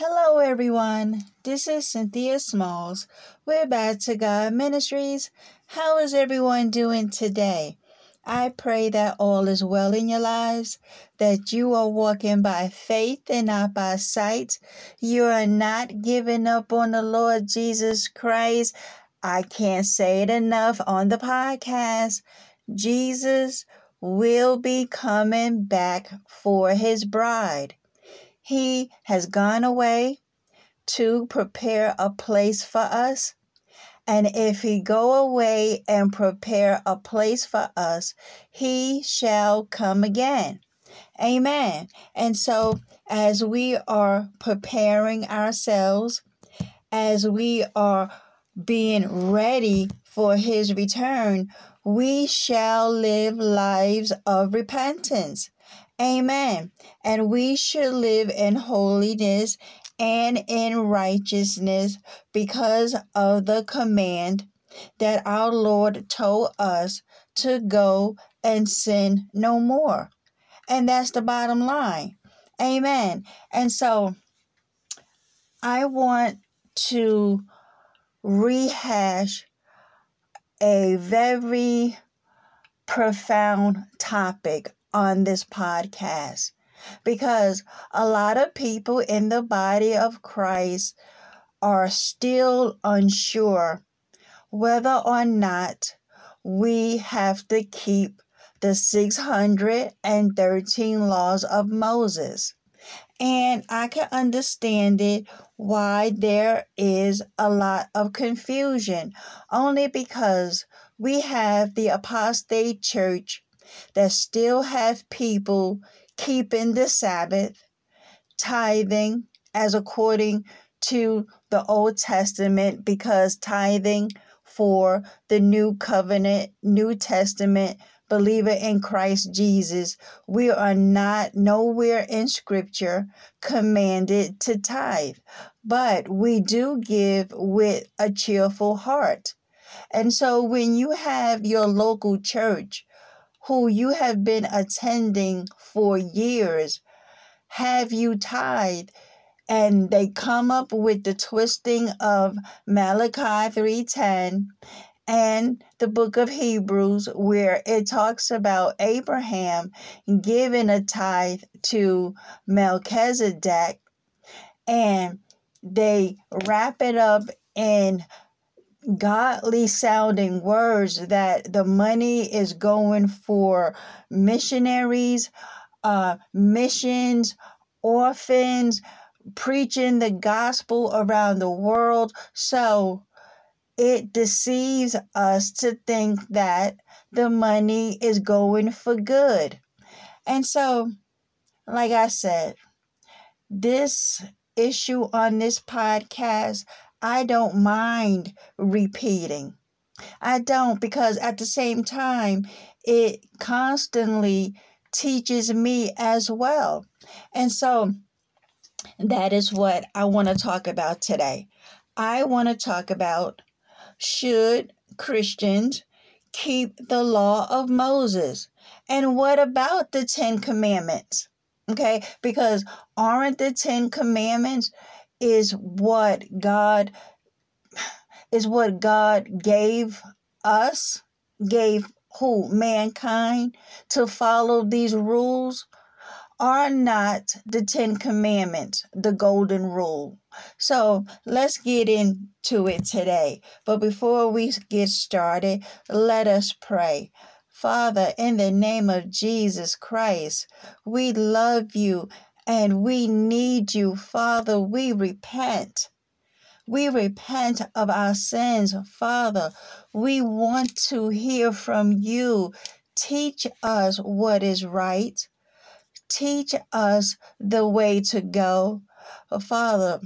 Hello, everyone. This is Cynthia Smalls. We're back to God Ministries. How is everyone doing today? I pray that all is well in your lives, that you are walking by faith and not by sight. You are not giving up on the Lord Jesus Christ. I can't say it enough on the podcast. Jesus will be coming back for his bride. He has gone away to prepare a place for us. And if he go away and prepare a place for us, he shall come again. Amen. And so, as we are preparing ourselves, as we are being ready for his return, we shall live lives of repentance. Amen. And we should live in holiness and in righteousness because of the command that our Lord told us to go and sin no more. And that's the bottom line. Amen. And so I want to rehash a very profound topic on this podcast because a lot of people in the body of Christ are still unsure whether or not we have to keep the 613 laws of Moses. And I can understand it why there is a lot of confusion, only because we have the apostate church that still have people keeping the Sabbath, tithing as according to the Old Testament, because tithing for the new covenant, New Testament believer in Christ Jesus, we are not nowhere in Scripture commanded to tithe, but we do give with a cheerful heart. And so when you have your local church who you have been attending for years have you tithe and they come up with the twisting of Malachi 3:10 and the book of Hebrews where it talks about Abraham giving a tithe to Melchizedek and they wrap it up in godly sounding words that the money is going for missionaries, uh, missions, orphans, preaching the gospel around the world. So it deceives us to think that the money is going for good. And so, like I said, this issue on this podcast I don't mind repeating. I don't because at the same time, it constantly teaches me as well. And so that is what I want to talk about today. I want to talk about should Christians keep the law of Moses? And what about the Ten Commandments? Okay, because aren't the Ten Commandments is what God is what God gave us, gave who mankind to follow these rules are not the Ten Commandments, the Golden Rule. So let's get into it today. But before we get started, let us pray. Father, in the name of Jesus Christ, we love you and we need you. Father, we repent. We repent of our sins, Father. We want to hear from you. Teach us what is right. Teach us the way to go. Father,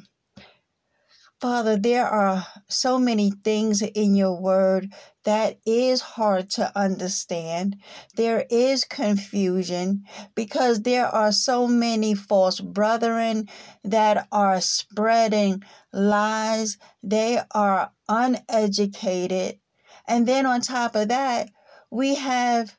Father, there are so many things in your word that is hard to understand. There is confusion because there are so many false brethren that are spreading lies. They are uneducated. And then on top of that, we have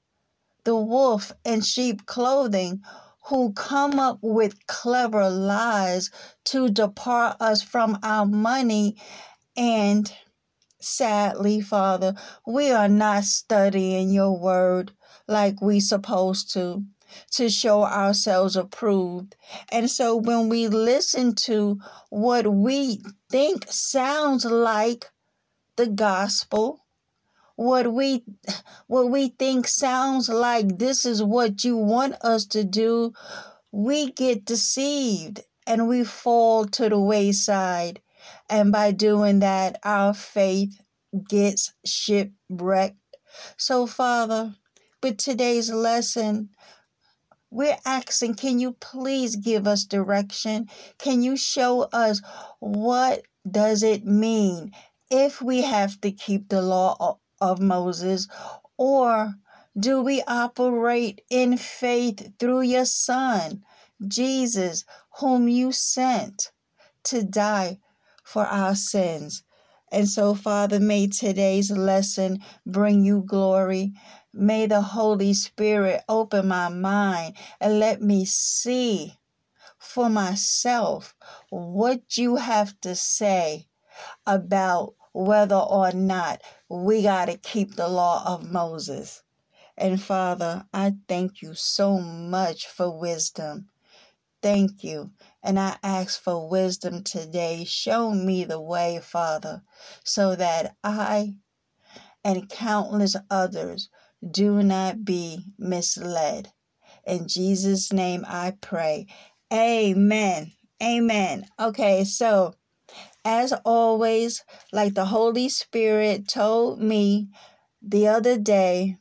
the wolf in sheep clothing who come up with clever lies to depart us from our money. And sadly, Father, we are not studying your word like we supposed to to show ourselves approved. And so when we listen to what we think sounds like the gospel, what we what we think sounds like this is what you want us to do, we get deceived and we fall to the wayside. And by doing that, our faith gets shipwrecked. So, Father, with today's lesson, we're asking, can you please give us direction? Can you show us what does it mean if we have to keep the law of Moses? Or do we operate in faith through your Son, Jesus, whom you sent to die for our sins? And so, Father, may today's lesson bring you glory. May the Holy Spirit open my mind and let me see for myself what you have to say about whether or not we got to keep the law of Moses. And Father, I thank you so much for wisdom. Thank you. And I ask for wisdom today. Show me the way, Father, so that I and countless others do not be misled. In Jesus' name I pray. Amen. Amen. Okay, so as always, like the Holy Spirit told me the other day,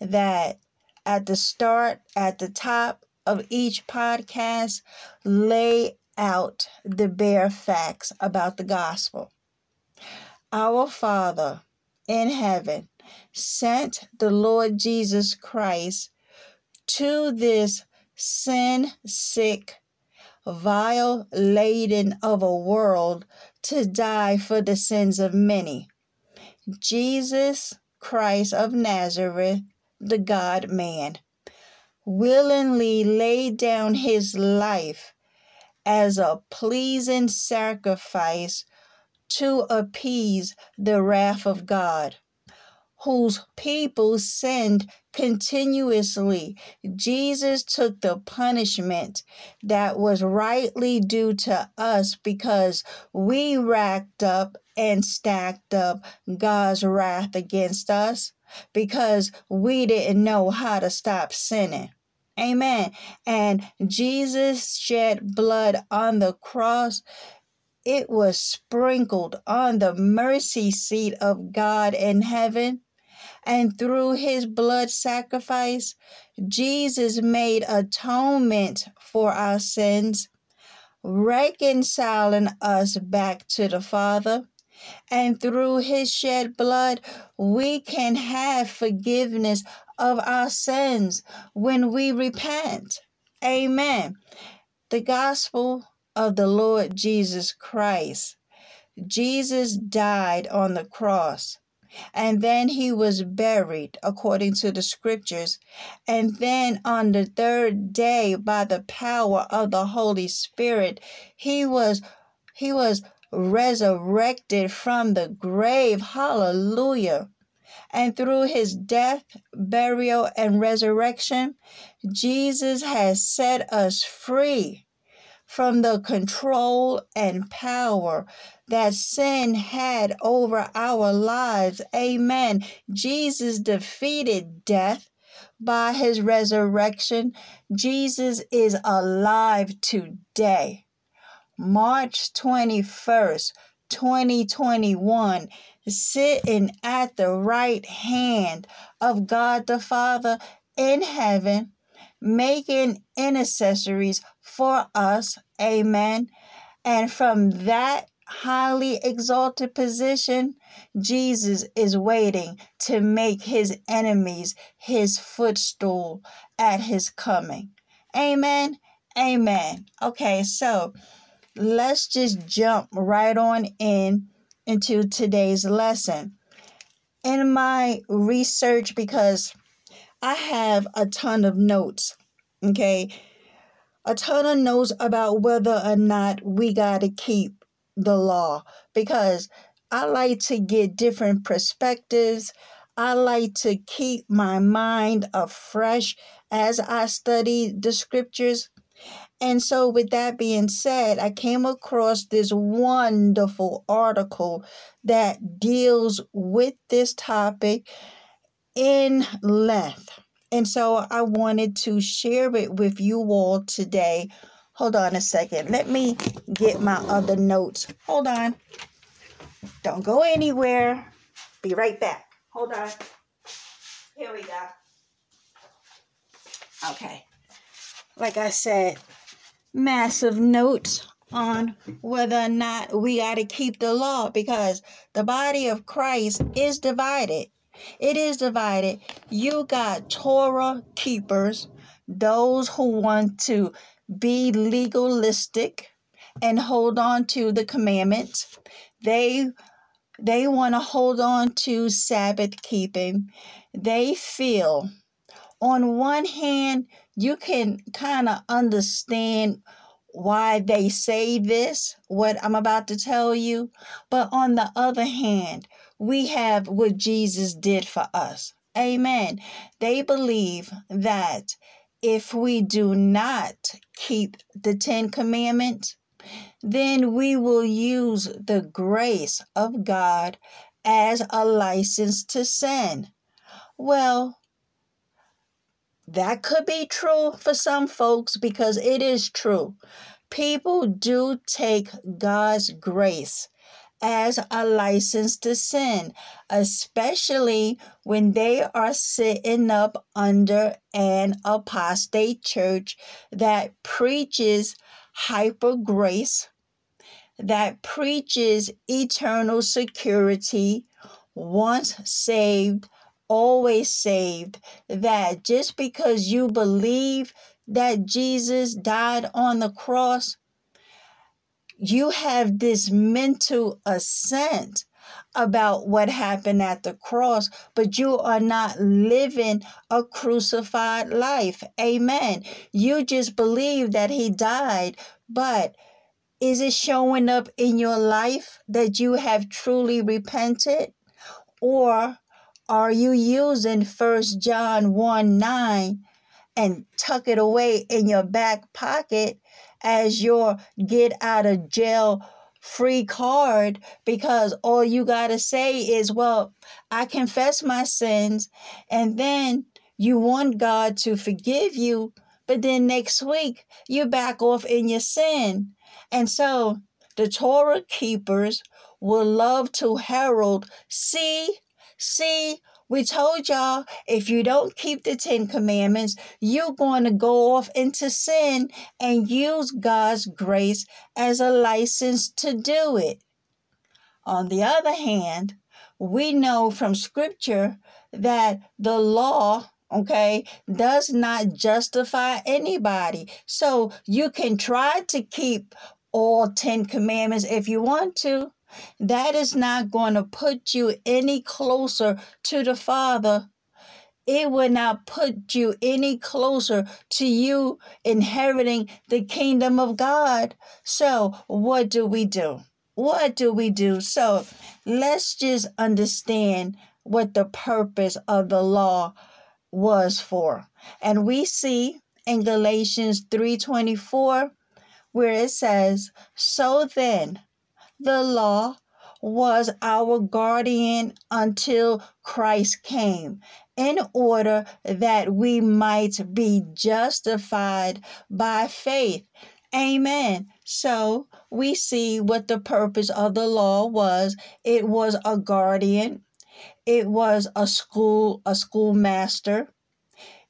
that at the start, at the top of each podcast, lay out the bare facts about the gospel. Our Father in heaven sent the Lord Jesus Christ to this sin sick vile laden of a world to die for the sins of many. Jesus Christ of Nazareth, the God man, willingly laid down his life as a pleasing sacrifice to appease the wrath of God whose people sinned continuously. Jesus took the punishment that was rightly due to us because we racked up and stacked up God's wrath against us because we didn't know how to stop sinning. Amen. And Jesus shed blood on the cross it was sprinkled on the mercy seat of God in heaven and through his blood sacrifice, Jesus made atonement for our sins, reconciling us back to the Father. And through his shed blood, we can have forgiveness of our sins when we repent. Amen. The gospel of the Lord Jesus Christ. Jesus died on the cross and then he was buried according to the scriptures. And then on the third day, by the power of the Holy Spirit, he was he was resurrected from the grave. Hallelujah. And through his death, burial, and resurrection, Jesus has set us free from the control and power that sin had over our lives. Amen. Jesus defeated death by his resurrection. Jesus is alive today. March 21st, 2021, sitting at the right hand of God the Father in heaven, making intercessories for us. Amen. And from that highly exalted position, Jesus is waiting to make his enemies his footstool at his coming. Amen. Amen. Okay, so let's just jump right on in into today's lesson. In my research, because I have a ton of notes, okay, a ton of notes about whether or not we got to keep the law, because I like to get different perspectives. I like to keep my mind afresh as I study the scriptures. And so, with that being said, I came across this wonderful article that deals with this topic in length. And so, I wanted to share it with you all today. Hold on a second. Let me get my other notes. Hold on. Don't go anywhere. Be right back. Hold on. Here we go. Okay. Like I said, massive notes on whether or not we got to keep the law because the body of Christ is divided. It is divided. You got Torah keepers, those who want to be legalistic and hold on to the commandments. They they want to hold on to Sabbath keeping. They feel on one hand you can kind of understand why they say this, what I'm about to tell you. But on the other hand, we have what Jesus did for us. Amen. They believe that if we do not keep the Ten Commandments, then we will use the grace of God as a license to sin. Well, that could be true for some folks because it is true. People do take God's grace as a license to sin, especially when they are sitting up under an apostate church that preaches hyper grace, that preaches eternal security, once saved, always saved, that just because you believe that Jesus died on the cross, you have this mental assent about what happened at the cross, but you are not living a crucified life. Amen. You just believe that he died, but is it showing up in your life that you have truly repented? Or are you using First John 1 9 and tuck it away in your back pocket as your get out of jail free card because all you got to say is, Well, I confess my sins, and then you want God to forgive you, but then next week you back off in your sin. And so the Torah keepers will love to herald, see, See, we told y'all if you don't keep the Ten Commandments, you're going to go off into sin and use God's grace as a license to do it. On the other hand, we know from Scripture that the law okay, does not justify anybody. So you can try to keep all 10 commandments if you want to, that is not going to put you any closer to the Father. It will not put you any closer to you inheriting the kingdom of God. So, what do we do? What do we do? So, let's just understand what the purpose of the law was for. And we see in Galatians 3:24 where it says, "So then, the law was our guardian until Christ came, in order that we might be justified by faith." Amen. So we see what the purpose of the law was. It was a guardian. It was a school, a schoolmaster.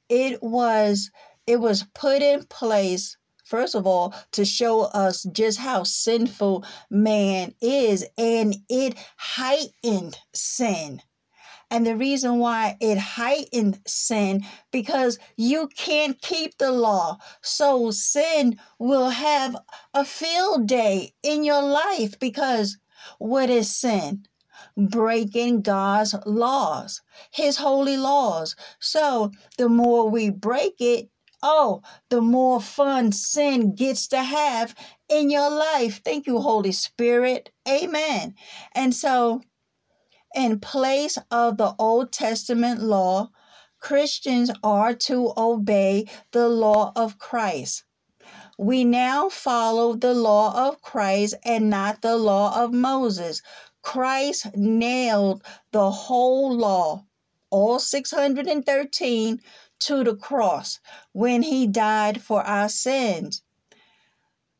It was it was put in place first of all to show us just how sinful man is and it heightened sin. And the reason why it heightened sin because you can't keep the law. So sin will have a field day in your life because what is sin? Breaking God's laws, His holy laws. So the more we break it, oh, the more fun sin gets to have in your life. Thank you, Holy Spirit. Amen. And so, in place of the Old Testament law, Christians are to obey the law of Christ. We now follow the law of Christ and not the law of Moses. Christ nailed the whole law, all 613, to the cross when he died for our sins.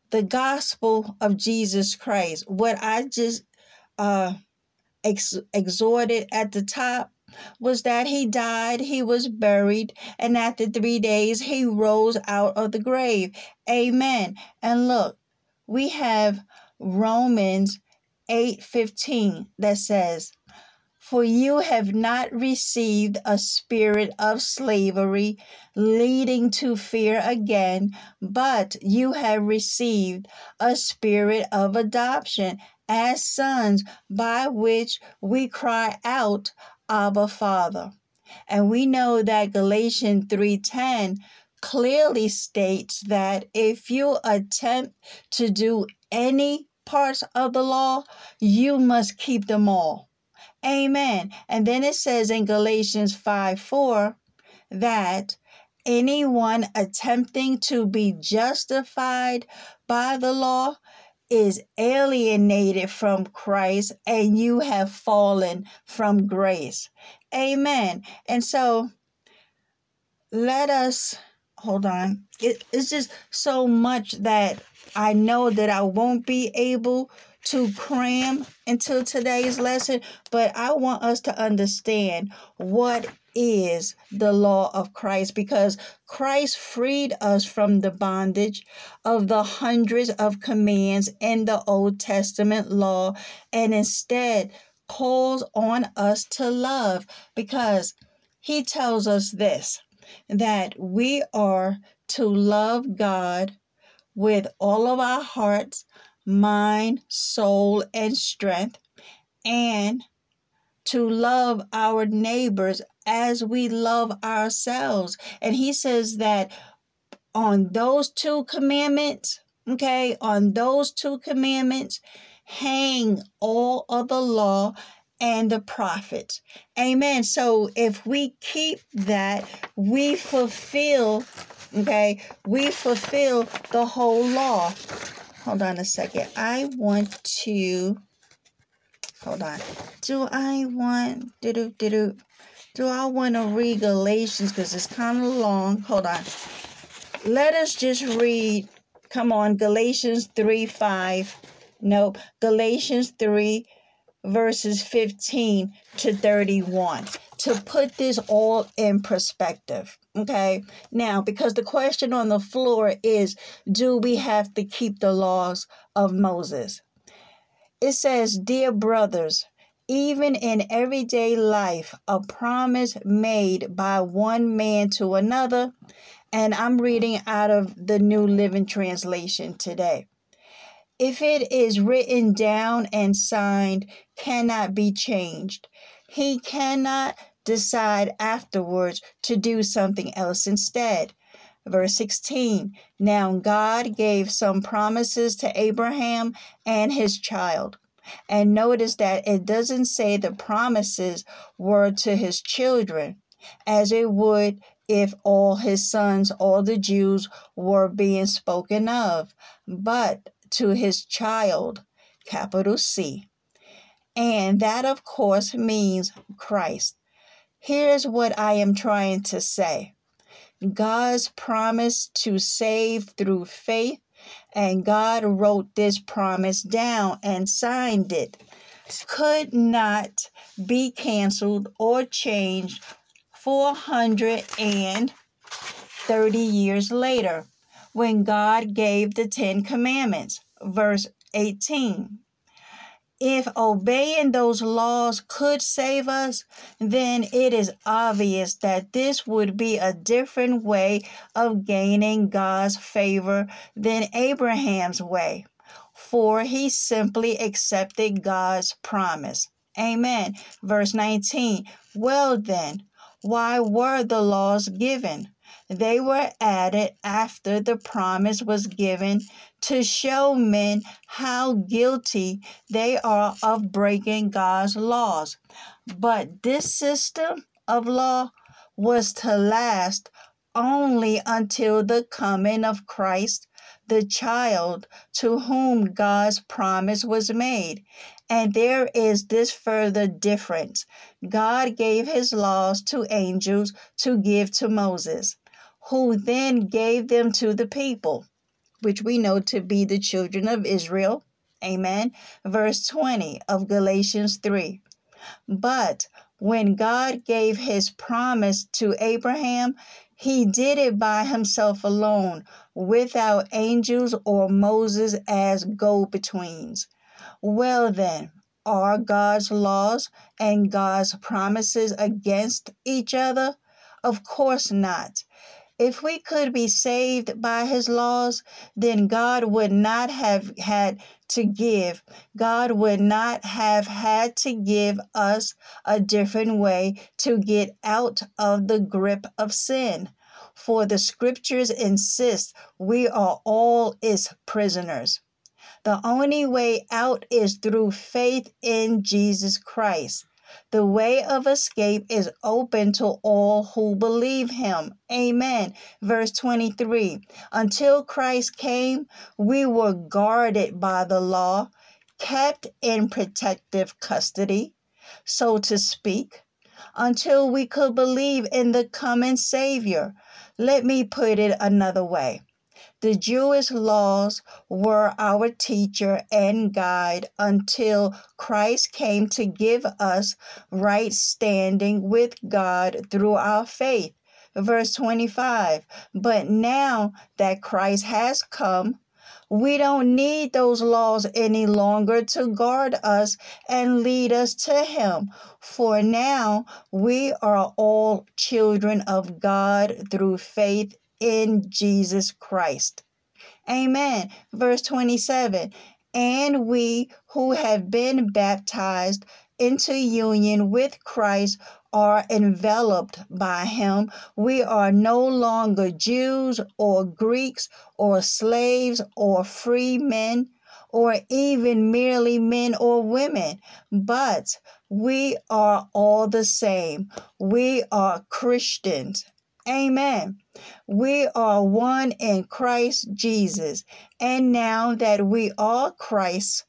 The gospel of Jesus Christ, what I just uh, ex- exhorted at the top, was that he died, he was buried, and after three days he rose out of the grave. Amen. And look, we have Romans 8:15 that says, "For you have not received a spirit of slavery leading to fear again, but you have received a spirit of adoption as sons by which we cry out, Abba Father." And we know that Galatians 3:10 clearly states that if you attempt to do any parts of the law, you must keep them all. Amen. And then it says in Galatians 5 4 that anyone attempting to be justified by the law is alienated from Christ and you have fallen from grace. Amen. And so let us hold on. It, it's just so much that I know that I won't be able to cram into today's lesson, but I want us to understand what is the law of Christ because Christ freed us from the bondage of the hundreds of commands in the Old Testament law and instead calls on us to love because he tells us this that we are to love God with all of our hearts, mind, soul, and strength, and to love our neighbors as we love ourselves. And he says that on those two commandments, okay, on those two commandments, hang all of the law and the prophets. Amen. So if we keep that, we fulfill Okay, we fulfill the whole law. Hold on a second. I want to. Hold on. Do I want. Do do do do. Do I want to read Galatians because it's kind of long? Hold on. Let us just read. Come on, Galatians 3 5. Nope. Galatians 3 verses 15 to 31 to put this all in perspective. Okay. Now, because the question on the floor is do we have to keep the laws of Moses? It says, Dear brothers, even in everyday life, a promise made by one man to another, and I'm reading out of the New Living Translation today. If it is written down and signed, cannot be changed. He cannot decide afterwards to do something else instead. Verse 16 Now God gave some promises to Abraham and his child. And notice that it doesn't say the promises were to his children, as it would if all his sons, all the Jews, were being spoken of, but to his child, capital C. And that, of course, means Christ. Here's what I am trying to say God's promise to save through faith, and God wrote this promise down and signed it, could not be canceled or changed 430 years later when God gave the Ten Commandments. Verse 18 if obeying those laws could save us, then it is obvious that this would be a different way of gaining God's favor than Abraham's way, for he simply accepted God's promise. Amen. Verse 19 Well, then, why were the laws given? They were added after the promise was given to show men how guilty they are of breaking God's laws. But this system of law was to last only until the coming of Christ, the child to whom God's promise was made. And there is this further difference God gave his laws to angels to give to Moses who then gave them to the people, which we know to be the children of Israel. Amen. Verse 20 of Galatians 3. But when God gave his promise to Abraham, he did it by himself alone, without angels or Moses as go betweens. Well, then, are God's laws and God's promises against each other? Of course not. If we could be saved by his laws, then God would not have had to give. God would not have had to give us a different way to get out of the grip of sin. For the scriptures insist we are all its prisoners. The only way out is through faith in Jesus Christ. The way of escape is open to all who believe him. Amen. Verse 23 Until Christ came, we were guarded by the law, kept in protective custody, so to speak, until we could believe in the coming Savior. Let me put it another way. The Jewish laws were our teacher and guide until Christ came to give us right standing with God through our faith. Verse 25 But now that Christ has come, we don't need those laws any longer to guard us and lead us to Him. For now we are all children of God through faith in Jesus Christ. Amen. Verse 27 And we who have been baptized into union with Christ are enveloped by him. We are no longer Jews or Greeks or slaves or free men or even merely men or women, but we are all the same. We are Christians. Amen. We are one in Christ Jesus. And now that we are Christ,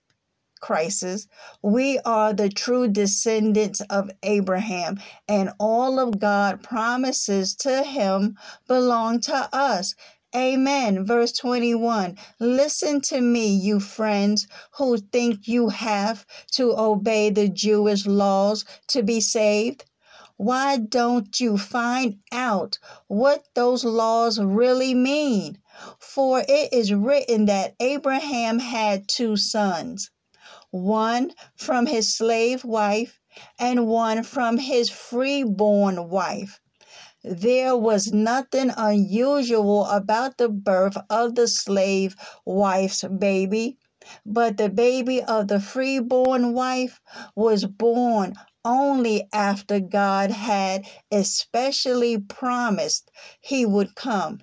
Christ's, we are the true descendants of Abraham, and all of God's promises to him belong to us. Amen. Verse 21 Listen to me, you friends who think you have to obey the Jewish laws to be saved. Why don't you find out what those laws really mean? For it is written that Abraham had two sons, one from his slave wife and one from his freeborn wife. There was nothing unusual about the birth of the slave wife's baby, but the baby of the freeborn wife was born only after God had especially promised he would come.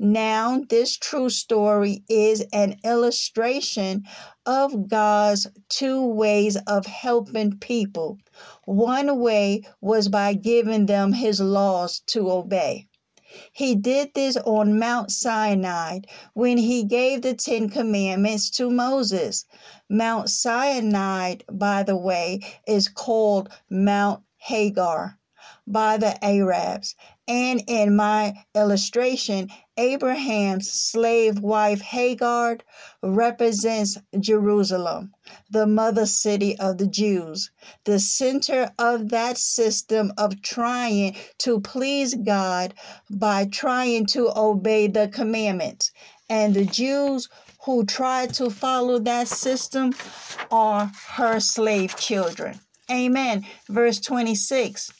Now, this true story is an illustration of God's two ways of helping people. One way was by giving them his laws to obey. He did this on Mount Sinai when he gave the Ten Commandments to Moses. Mount Sinai, by the way, is called Mount Hagar by the Arabs. And in my illustration, Abraham's slave wife Hagar represents Jerusalem, the mother city of the Jews, the center of that system of trying to please God by trying to obey the commandments. And the Jews who try to follow that system are her slave children. Amen. Verse 26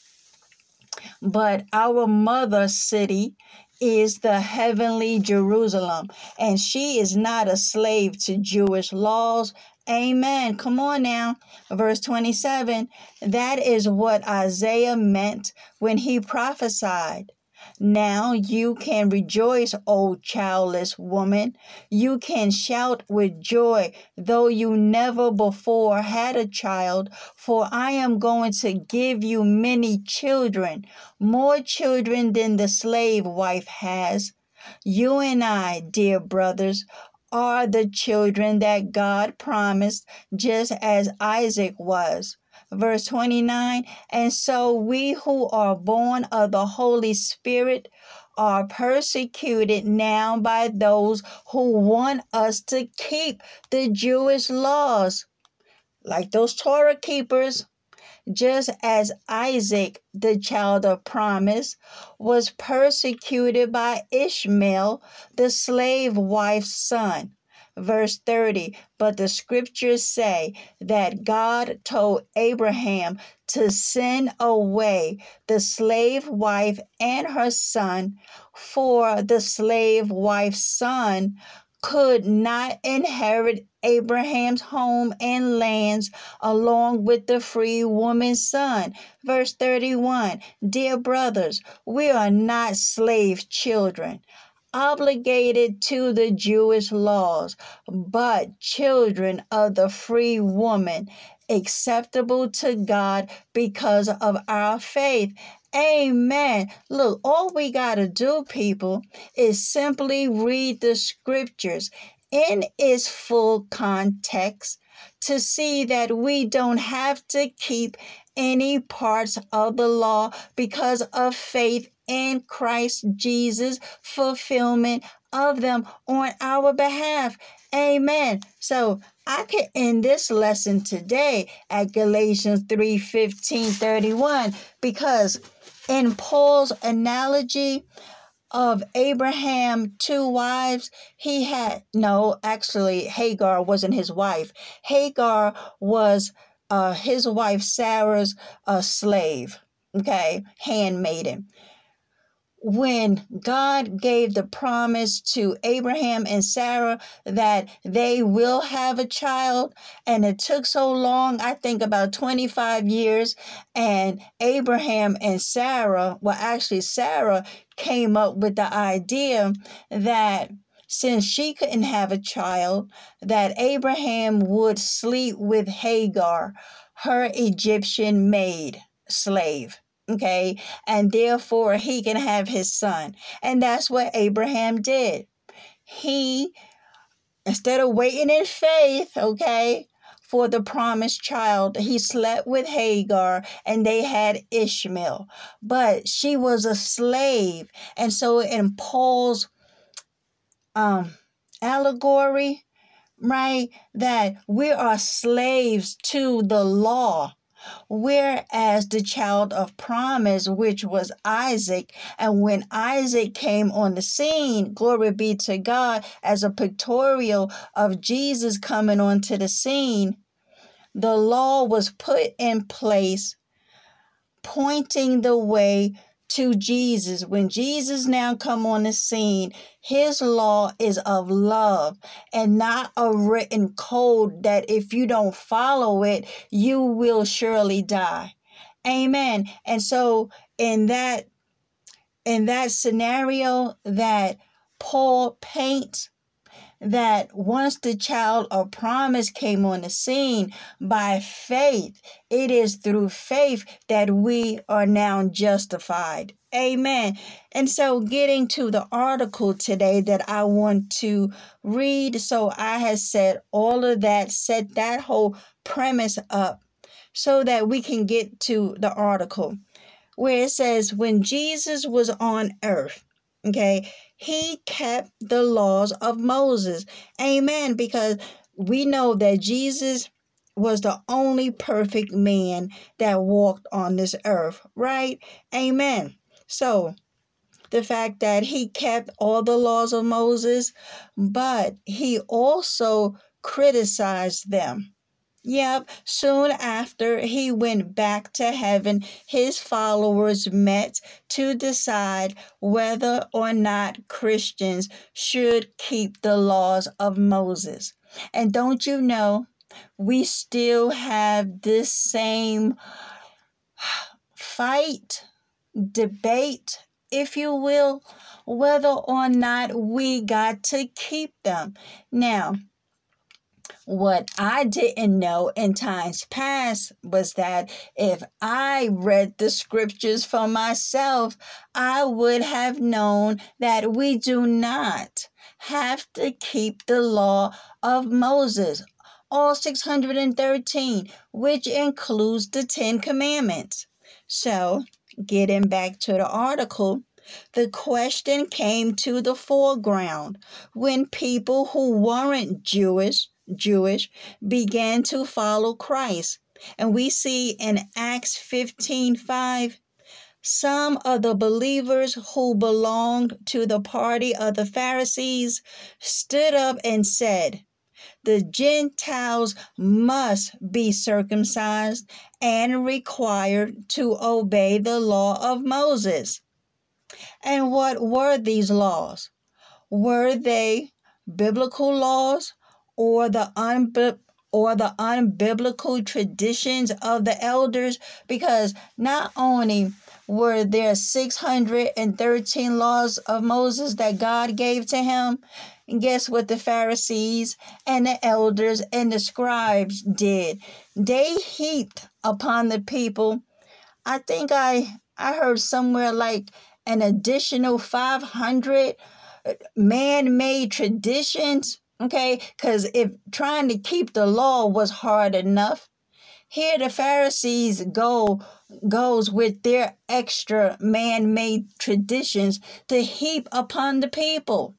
but our mother city is the heavenly Jerusalem, and she is not a slave to Jewish laws. Amen. Come on now. Verse 27 that is what Isaiah meant when he prophesied. Now you can rejoice, O childless woman. You can shout with joy, though you never before had a child, for I am going to give you many children, more children than the slave wife has. You and I, dear brothers, are the children that God promised, just as Isaac was verse 29 and so we who are born of the holy spirit are persecuted now by those who want us to keep the jewish laws like those torah keepers just as Isaac, the child of promise, was persecuted by Ishmael, the slave wife's son verse 30. But the scriptures say that God told Abraham to send away the slave wife and her son, for the slave wife's son could not inherit Abraham's home and lands along with the free woman's son. Verse 31 Dear brothers, we are not slave children obligated to the Jewish laws, but children of the free woman, acceptable to God because of our faith. Amen. Look, all we got to do, people, is simply read the scriptures in its full context to see that we don't have to keep any parts of the law because of faith in Christ Jesus, fulfillment of them on our behalf. Amen. So I could end this lesson today at Galatians 3 15 31 because in Paul's analogy, of Abraham two wives, he had no, actually, Hagar wasn't his wife. Hagar was uh, his wife Sarah's uh, slave, okay, handmaiden when God gave the promise to Abraham and Sarah that they will have a child, and it took so long, I think about 25 years, and Abraham and Sarah, well, actually, Sarah came up with the idea that since she couldn't have a child, that Abraham would sleep with Hagar, her Egyptian maid slave okay? And therefore he can have his son. And that's what Abraham did. He, instead of waiting in faith, okay, for the promised child, he slept with Hagar and they had Ishmael. But she was a slave. And so in Paul's um, allegory, right, that we are slaves to the law whereas the child of promise, which was Isaac, and when Isaac came on the scene, glory be to God, as a pictorial of Jesus coming onto the scene, the law was put in place, pointing the way to Jesus. When Jesus now come on the scene, his law is of love and not a written code that if you don't follow it, you will surely die. Amen. And so in that in that scenario that Paul paints that once the child of promise came on the scene by faith, it is through faith that we are now justified. Amen. And so, getting to the article today that I want to read, so I have set all of that, set that whole premise up so that we can get to the article where it says, When Jesus was on earth, okay, he kept the laws of Moses. Amen. Because we know that Jesus was the only perfect man that walked on this earth, right? Amen. So, the fact that he kept all the laws of Moses, but he also criticized them. Yep, soon after he went back to heaven, his followers met to decide whether or not Christians should keep the laws of Moses. And don't you know, we still have this same fight, debate, if you will, whether or not we got to keep them. Now, what I didn't know in times past was that if I read the scriptures for myself, I would have known that we do not have to keep the law of Moses, all 613, which includes the Ten Commandments. So, getting back to the article, the question came to the foreground when people who weren't Jewish Jewish, began to follow Christ. And we see in Acts 15 5, some of the believers who belonged to the party of the Pharisees stood up and said, The Gentiles must be circumcised and required to obey the law of Moses. And what were these laws? Were they biblical laws or the unbi- or the unbiblical traditions of the elders because not only were there 613 laws of Moses that God gave to him and guess what the Pharisees and the elders and the scribes did? They heaped upon the people I think I I heard somewhere like an additional 500 man-made traditions Okay, because if trying to keep the law was hard enough, here the Pharisees go goes with their extra man-made traditions to heap upon the people.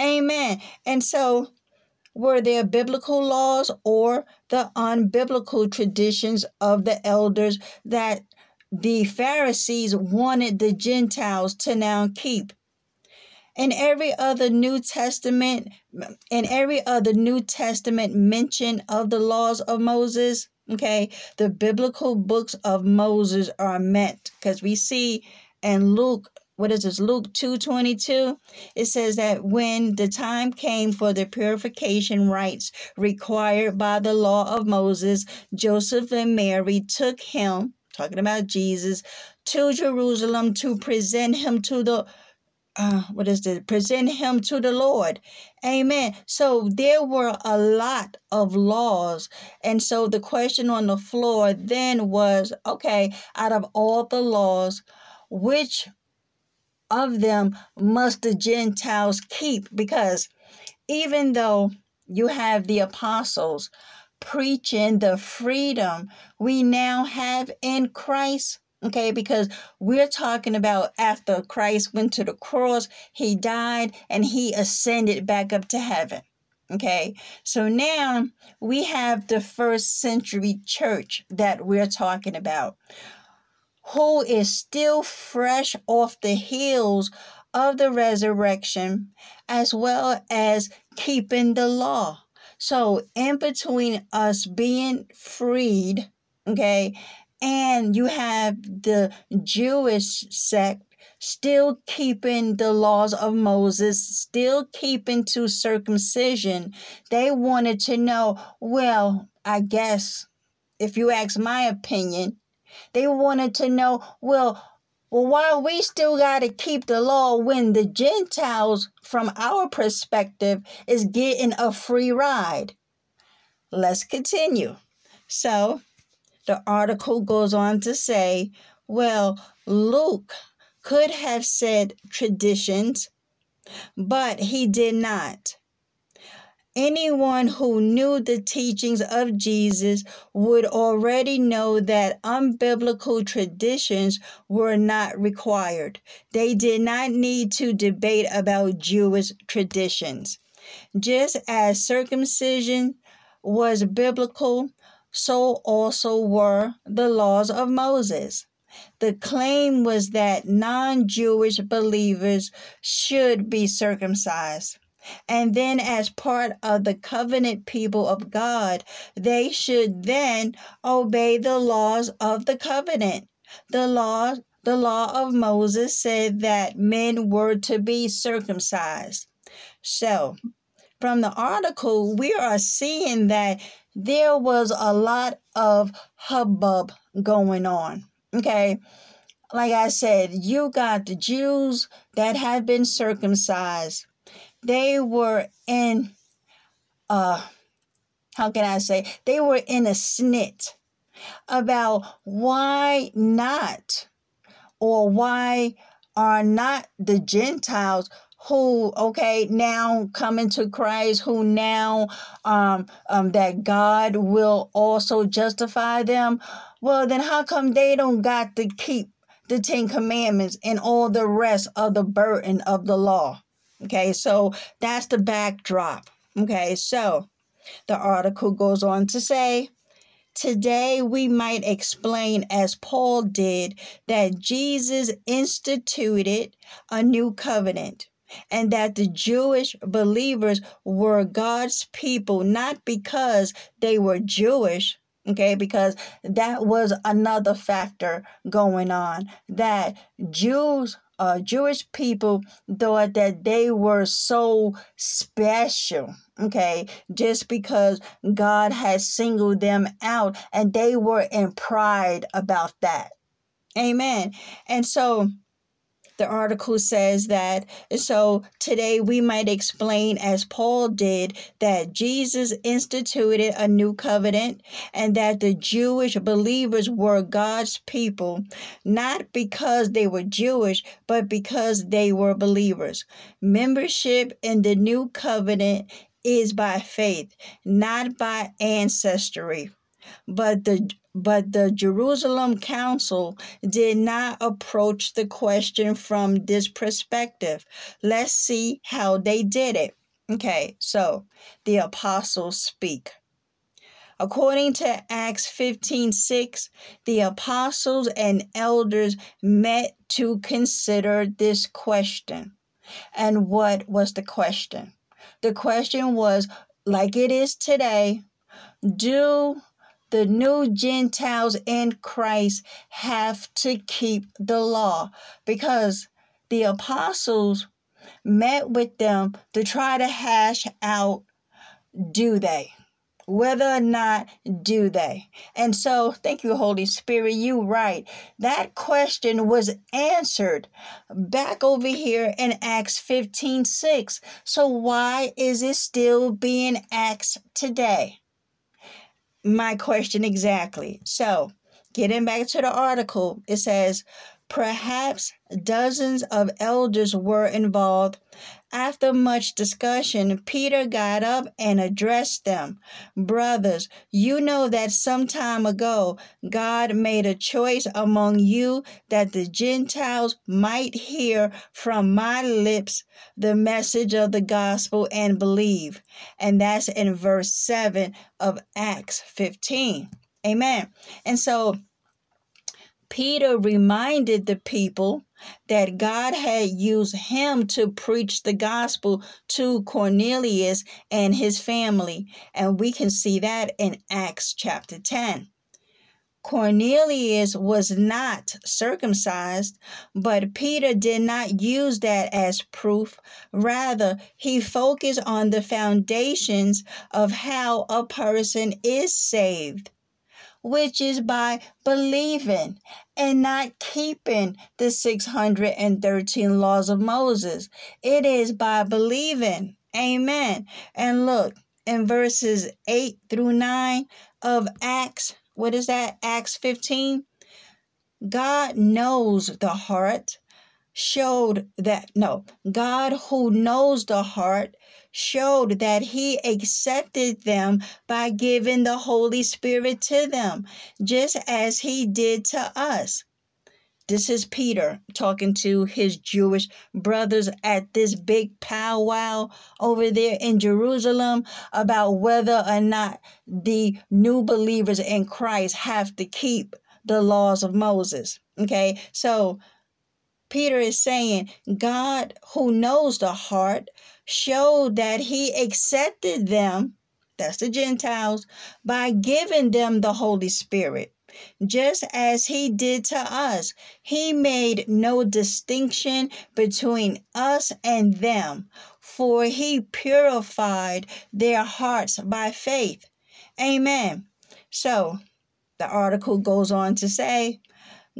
Amen. And so were there biblical laws or the unbiblical traditions of the elders that the Pharisees wanted the Gentiles to now keep? In every other New Testament, in every other New Testament mention of the laws of Moses, okay, the biblical books of Moses are meant because we see in Luke what is this? Luke 222 it says that when the time came for the purification rites required by the law of moses joseph and mary took him talking about jesus to jerusalem to present him to the uh, what is it? Present him to the Lord. Amen. So there were a lot of laws. And so the question on the floor then was okay, out of all the laws, which of them must the Gentiles keep? Because even though you have the apostles preaching the freedom we now have in Christ Okay, because we're talking about after Christ went to the cross, he died and he ascended back up to heaven. Okay, so now we have the first century church that we're talking about, who is still fresh off the heels of the resurrection, as well as keeping the law. So, in between us being freed, okay, and you have the Jewish sect still keeping the laws of Moses, still keeping to circumcision. They wanted to know, well, I guess, if you ask my opinion, they wanted to know, well, well, why we still got to keep the law when the Gentiles, from our perspective, is getting a free ride? Let's continue. So the article goes on to say, well, Luke could have said traditions, but he did not. Anyone who knew the teachings of Jesus would already know that unbiblical traditions were not required. They did not need to debate about Jewish traditions. Just as circumcision was biblical, so also were the laws of Moses. The claim was that non Jewish believers should be circumcised. And then, as part of the covenant people of God, they should then obey the laws of the covenant. The law, the law of Moses said that men were to be circumcised. So, from the article, we are seeing that there was a lot of hubbub going on. Okay. Like I said, you got the Jews that had been circumcised. They were in uh how can I say? They were in a snit about why not or why are not the Gentiles who okay now coming to Christ who now um, um that God will also justify them well then how come they don't got to keep the 10 commandments and all the rest of the burden of the law? Okay so that's the backdrop. Okay so the article goes on to say Today, we might explain, as Paul did, that Jesus instituted a new covenant and that the Jewish believers were God's people, not because they were Jewish, okay, because that was another factor going on, that Jews uh, Jewish people thought that they were so special, okay, just because God had singled them out and they were in pride about that. Amen. And so the article says that. So today we might explain as Paul did that Jesus instituted a new covenant and that the Jewish believers were God's people not because they were Jewish but because they were believers. Membership in the new covenant is by faith not by ancestry. But the but the Jerusalem Council did not approach the question from this perspective. Let's see how they did it. Okay, so the apostles speak. According to Acts 15 6, the apostles and elders met to consider this question. And what was the question? The question was like it is today do the new Gentiles in Christ have to keep the law because the apostles met with them to try to hash out do they? Whether or not do they? And so, thank you, Holy Spirit. You right. That question was answered back over here in Acts 15 6. So, why is it still being asked today? My question exactly. So, getting back to the article, it says perhaps dozens of elders were involved after much discussion, Peter got up and addressed them. Brothers, you know that some time ago God made a choice among you that the Gentiles might hear from my lips the message of the gospel and believe. And that's in verse 7 of Acts 15. Amen. And so Peter reminded the people that God had used him to preach the gospel to Cornelius and his family. And we can see that in Acts chapter 10. Cornelius was not circumcised, but Peter did not use that as proof. Rather, he focused on the foundations of how a person is saved which is by believing and not keeping the 613 laws of Moses. It is by believing. Amen. And look, in verses 8 through 9 of Acts, what is that? Acts 15. God knows the heart, showed that, no, God who knows the heart showed that he accepted them by giving the Holy Spirit to them, just as he did to us. This is Peter talking to his Jewish brothers at this big powwow over there in Jerusalem about whether or not the new believers in Christ have to keep the laws of Moses. Okay, so Peter is saying, God, who knows the heart, showed that he accepted them, that's the Gentiles, by giving them the Holy Spirit just as he did to us. He made no distinction between us and them, for he purified their hearts by faith. Amen. So the article goes on to say,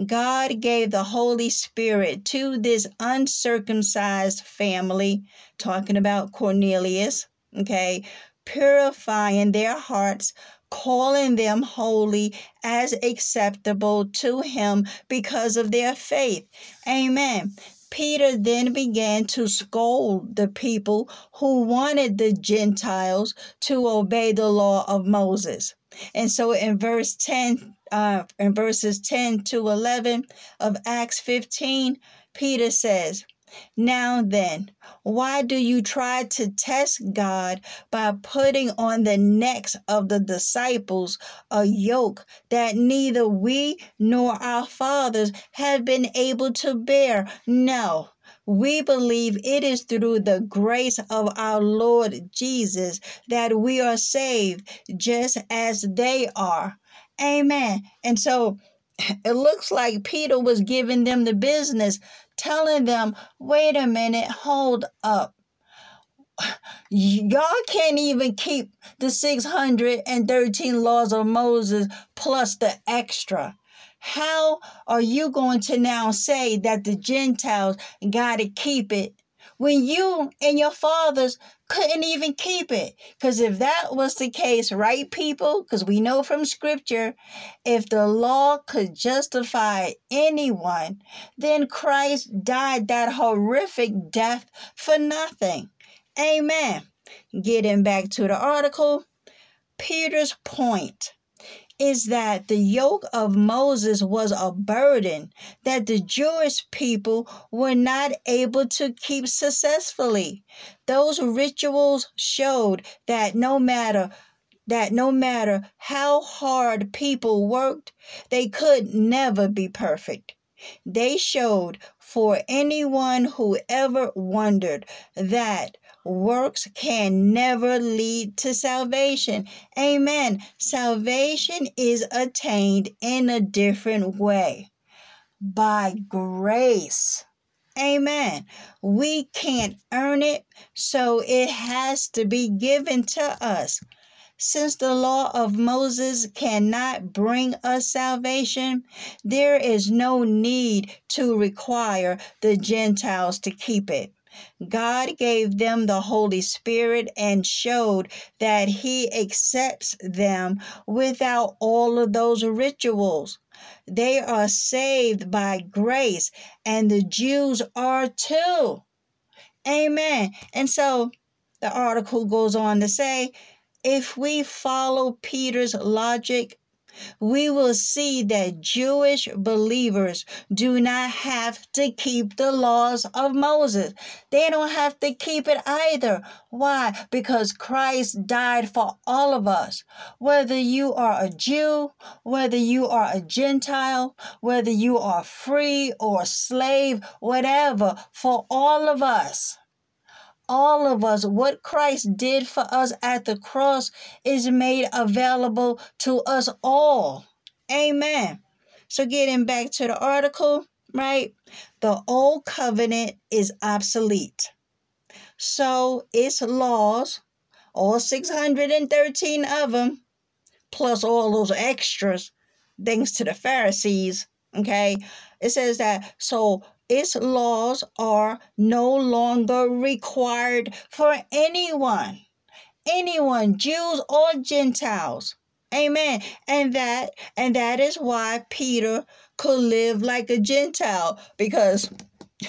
God gave the Holy Spirit to this uncircumcised family, talking about Cornelius, okay, purifying their hearts calling them holy as acceptable to him because of their faith. Amen. Peter then began to scold the people who wanted the Gentiles to obey the law of Moses. And so in verse 10, uh, in verses 10 to 11 of Acts 15, Peter says, now then, why do you try to test God by putting on the necks of the disciples a yoke that neither we nor our fathers have been able to bear? No. We believe it is through the grace of our Lord Jesus that we are saved, just as they are. Amen. And so it looks like Peter was giving them the business telling them, wait a minute, hold up. Y'all can't even keep the 613 laws of Moses plus the extra. How are you going to now say that the Gentiles got to keep it when you and your fathers couldn't even keep it. Because if that was the case, right, people? Because we know from scripture, if the law could justify anyone, then Christ died that horrific death for nothing. Amen. Getting back to the article, Peter's point is that the yoke of Moses was a burden that the Jewish people were not able to keep successfully. Those rituals showed that no matter that no matter how hard people worked, they could never be perfect. They showed for anyone who ever wondered that works can never lead to salvation. Amen. Salvation is attained in a different way by grace. Amen. We can't earn it, so it has to be given to us. Since the law of Moses cannot bring us salvation, there is no need to require the Gentiles to keep it. God gave them the Holy Spirit and showed that He accepts them without all of those rituals. They are saved by grace, and the Jews are too. Amen. And so the article goes on to say if we follow Peter's logic, we will see that Jewish believers do not have to keep the laws of Moses. They don't have to keep it either. Why? Because Christ died for all of us. Whether you are a Jew, whether you are a Gentile, whether you are free or slave, whatever, for all of us all of us, what Christ did for us at the cross is made available to us all. Amen. So, getting back to the article, right? The old covenant is obsolete. So, its laws, all 613 of them, plus all those extras, thanks to the Pharisees. Okay, it says that so its laws are no longer required for anyone, anyone, Jews or Gentiles. Amen. And that and that is why Peter could live like a Gentile because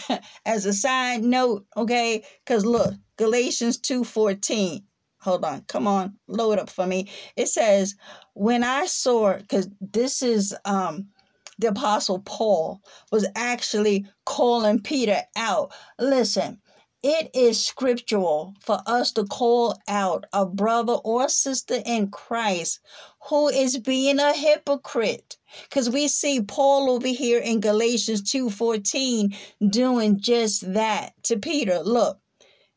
as a side note, okay? Cuz look, Galatians 2:14. Hold on. Come on. Load up for me. It says, "When I saw cuz this is um the apostle Paul was actually calling Peter out. Listen, it is scriptural for us to call out a brother or sister in Christ who is being a hypocrite. Because we see Paul over here in Galatians 2:14 doing just that to Peter. Look,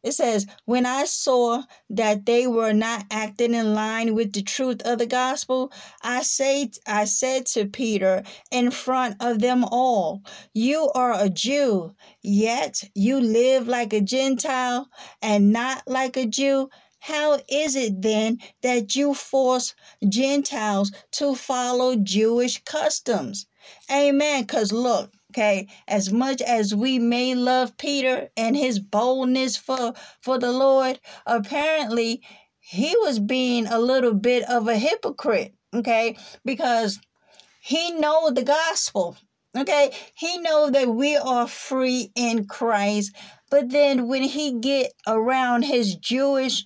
it says, When I saw that they were not acting in line with the truth of the gospel, I say I said to Peter in front of them all, You are a Jew, yet you live like a Gentile and not like a Jew. How is it then that you force Gentiles to follow Jewish customs? Amen. Because look, okay, as much as we may love Peter and his boldness for, for the Lord, apparently he was being a little bit of a hypocrite, okay, because he know the gospel. Okay, he know that we are free in Christ, but then when he get around his Jewish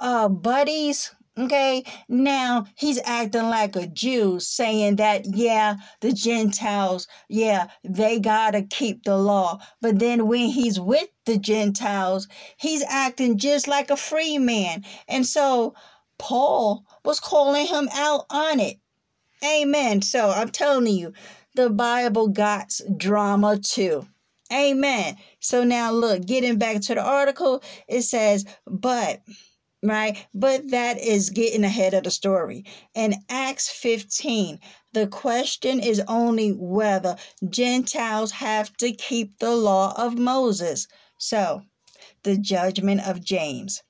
uh, buddies, okay, now he's acting like a Jew, saying that, yeah, the Gentiles, yeah, they gotta keep the law. But then when he's with the Gentiles, he's acting just like a free man. And so Paul was calling him out on it. Amen. So I'm telling you, the Bible got drama too. Amen. So now look, getting back to the article, it says, but right? But that is getting ahead of the story. In Acts 15, the question is only whether Gentiles have to keep the law of Moses. So, the judgment of James.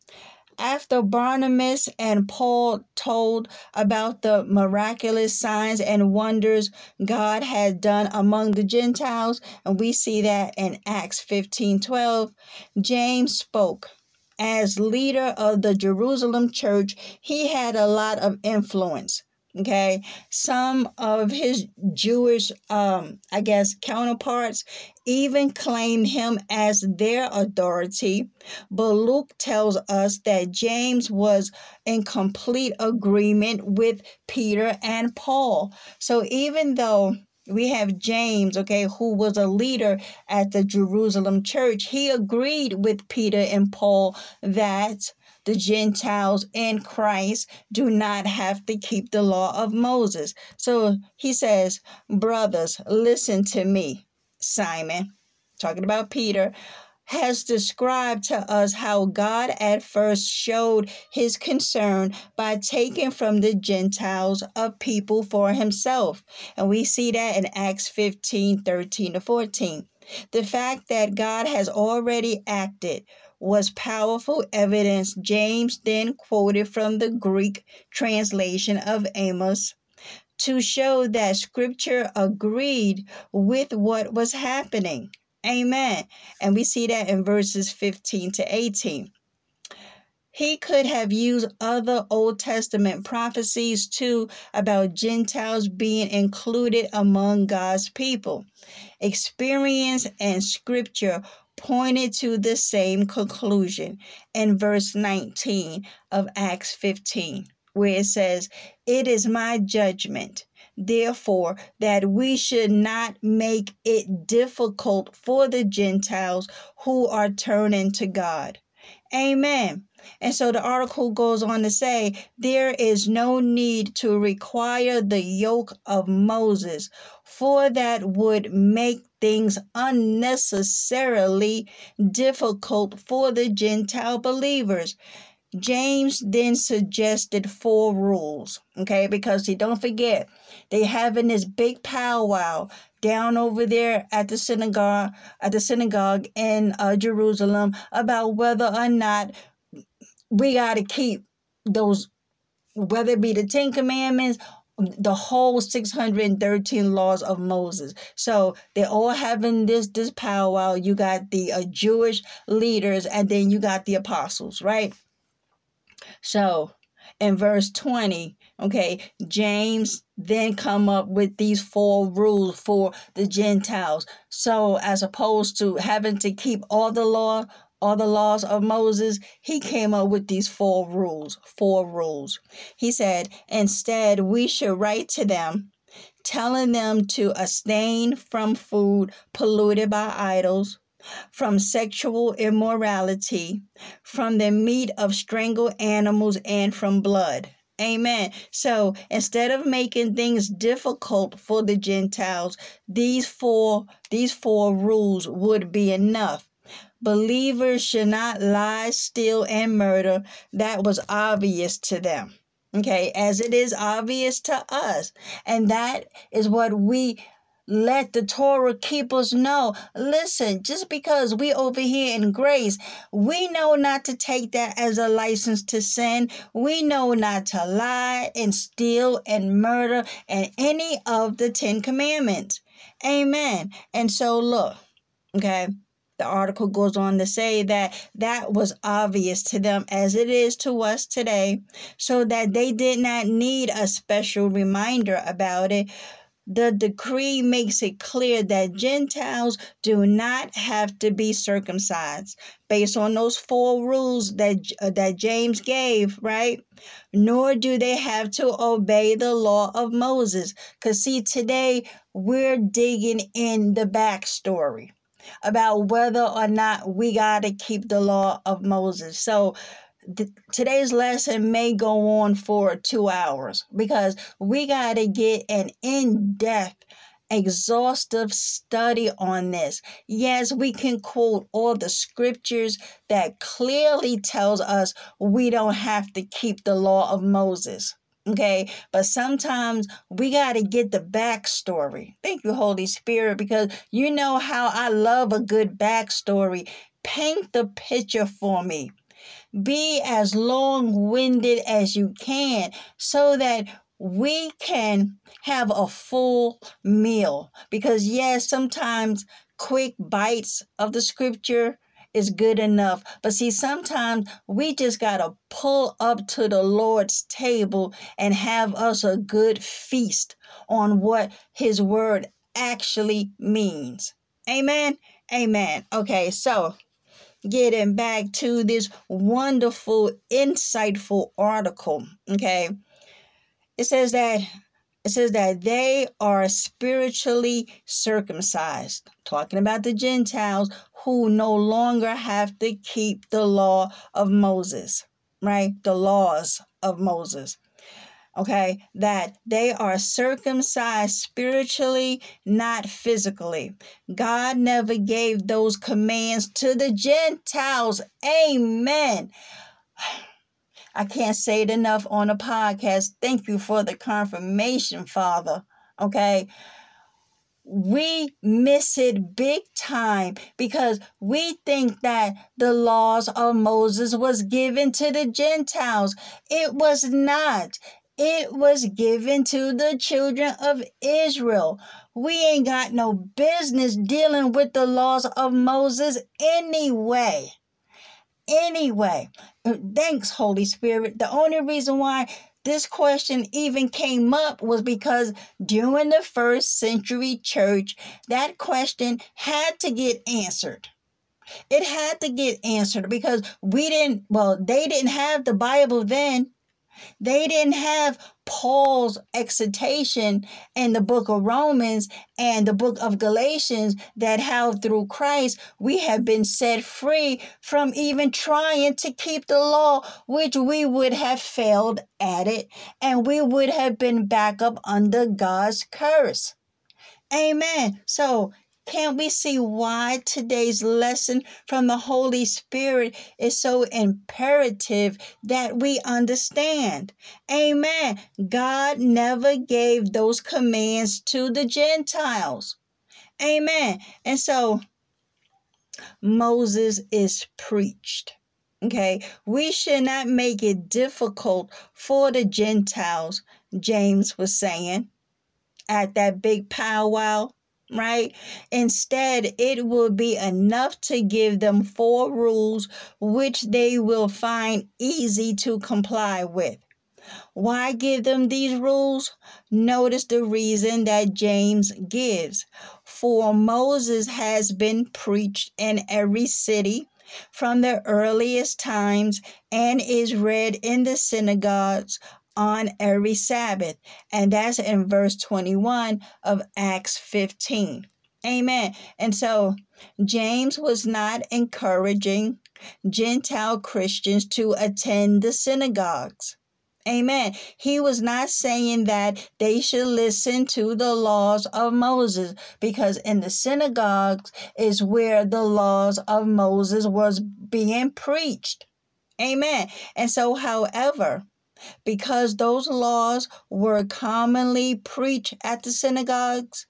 After Barnabas and Paul told about the miraculous signs and wonders God had done among the Gentiles, and we see that in Acts 15 12, James spoke as leader of the Jerusalem church, he had a lot of influence. Okay, some of his Jewish, um, I guess, counterparts even claimed him as their authority. But Luke tells us that James was in complete agreement with Peter and Paul. So even though we have James, okay, who was a leader at the Jerusalem church. He agreed with Peter and Paul that the Gentiles in Christ do not have to keep the law of Moses. So he says, Brothers, listen to me, Simon, talking about Peter has described to us how God at first showed his concern by taking from the Gentiles a people for himself. And we see that in Acts 15 13 to 14. The fact that God has already acted was powerful evidence James then quoted from the Greek translation of Amos to show that scripture agreed with what was happening. Amen. And we see that in verses 15 to 18. He could have used other Old Testament prophecies too about Gentiles being included among God's people. Experience and scripture pointed to the same conclusion in verse 19 of Acts 15, where it says, It is my judgment therefore, that we should not make it difficult for the Gentiles who are turning to God. Amen. And so the article goes on to say there is no need to require the yoke of Moses, for that would make things unnecessarily difficult for the Gentile believers. James then suggested four rules, okay? Because see, don't forget, they having this big powwow down over there at the synagogue at the synagogue in uh, Jerusalem about whether or not we got to keep those whether it be the Ten Commandments, the whole 613 laws of Moses. So they're all having this this powwow. You got the uh, Jewish leaders and then you got the apostles, right? So in verse 20, okay, James then come up with these four rules for the Gentiles. So as opposed to having to keep all the law, all the laws of Moses, he came up with these four rules. Four rules. He said, instead, we should write to them, telling them to abstain from food polluted by idols, from sexual immorality, from the meat of strangled animals, and from blood. Amen. So instead of making things difficult for the Gentiles, these four these four rules would be enough. Believers should not lie, steal, and murder. That was obvious to them. Okay, as it is obvious to us. And that is what we let the Torah keepers know. Listen, just because we over here in grace, we know not to take that as a license to sin. We know not to lie and steal and murder and any of the Ten Commandments. Amen. And so look, okay the article goes on to say that that was obvious to them as it is to us today, so that they did not need a special reminder about it. The decree makes it clear that Gentiles do not have to be circumcised based on those four rules that uh, that James gave, right? Nor do they have to obey the law of Moses. Cuz see today we're digging in the backstory about whether or not we got to keep the law of Moses. So th- today's lesson may go on for two hours because we got to get an in depth exhaustive study on this. Yes, we can quote all the scriptures that clearly tells us we don't have to keep the law of Moses. Okay, but sometimes we got to get the backstory. Thank you, Holy Spirit, because you know how I love a good backstory. Paint the picture for me. Be as long winded as you can so that we can have a full meal. Because, yes, sometimes quick bites of the scripture is good enough. But see, sometimes we just got to pull up to the Lord's table and have us a good feast on what His word actually means. Amen. Amen. Okay, so getting back to this wonderful, insightful article. Okay, it says that it says that they are spiritually circumcised, talking about the Gentiles who no longer have to keep the law of Moses, right? The laws of Moses. Okay, that they are circumcised spiritually, not physically. God never gave those commands to the Gentiles. Amen. I can't say it enough on a podcast. Thank you for the confirmation, Father. Okay. We miss it big time because we think that the laws of Moses was given to the Gentiles. It was not. It was given to the children of Israel. We ain't got no business dealing with the laws of Moses anyway anyway. Uh, thanks, Holy Spirit. The only reason why this question even came up was because during the first century church, that question had to get answered. It had to get answered because we didn't, well, they didn't have the Bible then. They didn't have Paul's exhortation in the book of Romans and the book of Galatians that how through Christ we have been set free from even trying to keep the law, which we would have failed at it and we would have been back up under God's curse. Amen. So can't we see why today's lesson from the Holy Spirit is so imperative that we understand? Amen. God never gave those commands to the Gentiles. Amen. And so Moses is preached. Okay, we should not make it difficult for the Gentiles, James was saying at that big powwow, right? Instead, it will be enough to give them four rules which they will find easy to comply with. Why give them these rules? Notice the reason that James gives. For Moses has been preached in every city from the earliest times and is read in the synagogues on every Sabbath. And that's in verse 21 of Acts 15. Amen. And so James was not encouraging Gentile Christians to attend the synagogues. Amen. He was not saying that they should listen to the laws of Moses because in the synagogues is where the laws of Moses was being preached. Amen. And so, however, because those laws were commonly preached at the synagogues,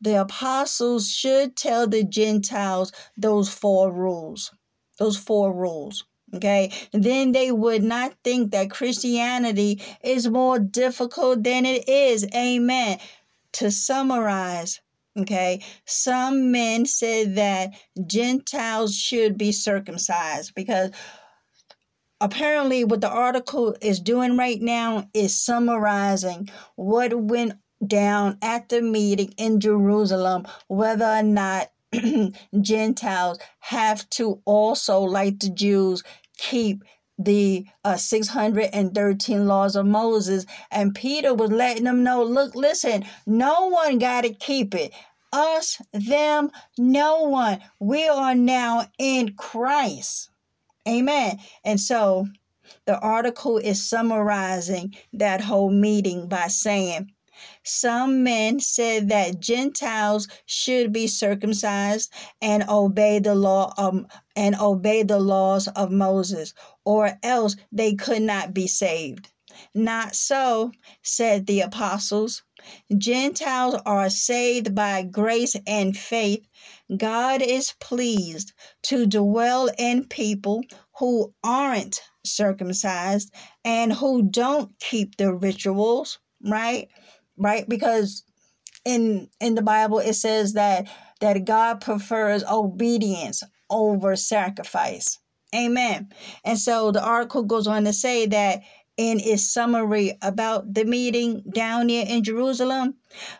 the apostles should tell the Gentiles those four rules. Those four rules. Okay, then they would not think that Christianity is more difficult than it is. Amen. To summarize, okay, some men said that Gentiles should be circumcised because apparently what the article is doing right now is summarizing what went down at the meeting in Jerusalem, whether or not Gentiles have to also, like the Jews, keep the uh, 613 laws of Moses. And Peter was letting them know look, listen, no one got to keep it. Us, them, no one. We are now in Christ. Amen. And so the article is summarizing that whole meeting by saying, some men said that Gentiles should be circumcised and obey the law um, and obey the laws of Moses, or else they could not be saved. Not so, said the apostles. Gentiles are saved by grace and faith. God is pleased to dwell in people who aren't circumcised and who don't keep the rituals, right? right? Because in in the Bible it says that that God prefers obedience over sacrifice. Amen. And so the article goes on to say that in its summary about the meeting down here in Jerusalem,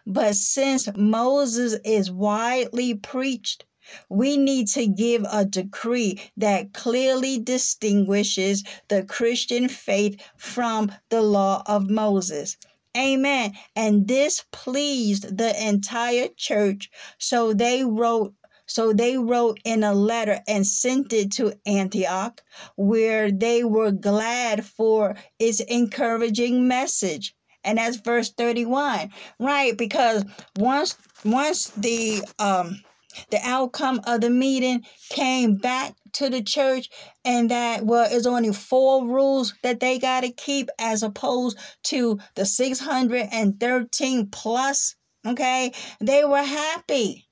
but since Moses is widely preached, we need to give a decree that clearly distinguishes the Christian faith from the law of Moses. Amen. And this pleased the entire church. So they wrote so they wrote in a letter and sent it to Antioch, where they were glad for its encouraging message. And that's verse 31, right? Because once once the um the outcome of the meeting came back to the church and that well it's only four rules that they got to keep as opposed to the 613 plus okay they were happy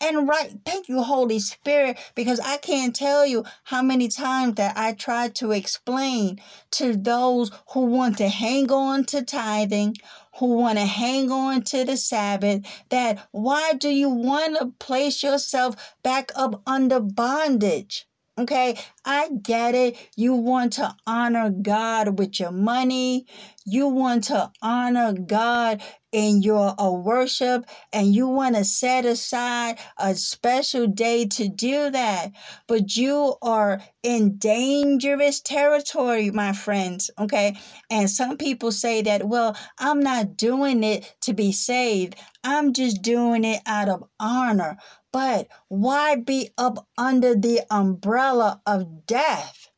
and right, thank you, Holy Spirit, because I can't tell you how many times that I tried to explain to those who want to hang on to tithing, who want to hang on to the Sabbath, that why do you want to place yourself back up under bondage? Okay, I get it. You want to honor God with your money. You want to honor God in your uh, worship and you want to set aside a special day to do that. But you are in dangerous territory, my friends. Okay. And some people say that, well, I'm not doing it to be saved, I'm just doing it out of honor. But why be up under the umbrella of death?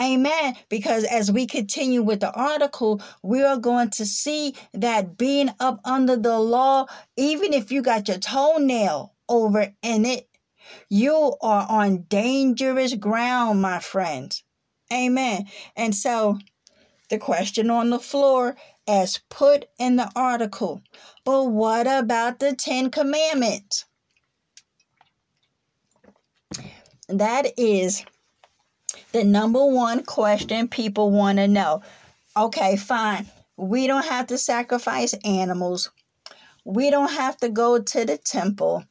Amen. Because as we continue with the article, we are going to see that being up under the law, even if you got your toenail over in it, you are on dangerous ground, my friends. Amen. And so the question on the floor as put in the article, but what about the Ten Commandments? That is the number one question people want to know. Okay, fine. We don't have to sacrifice animals. We don't have to go to the temple.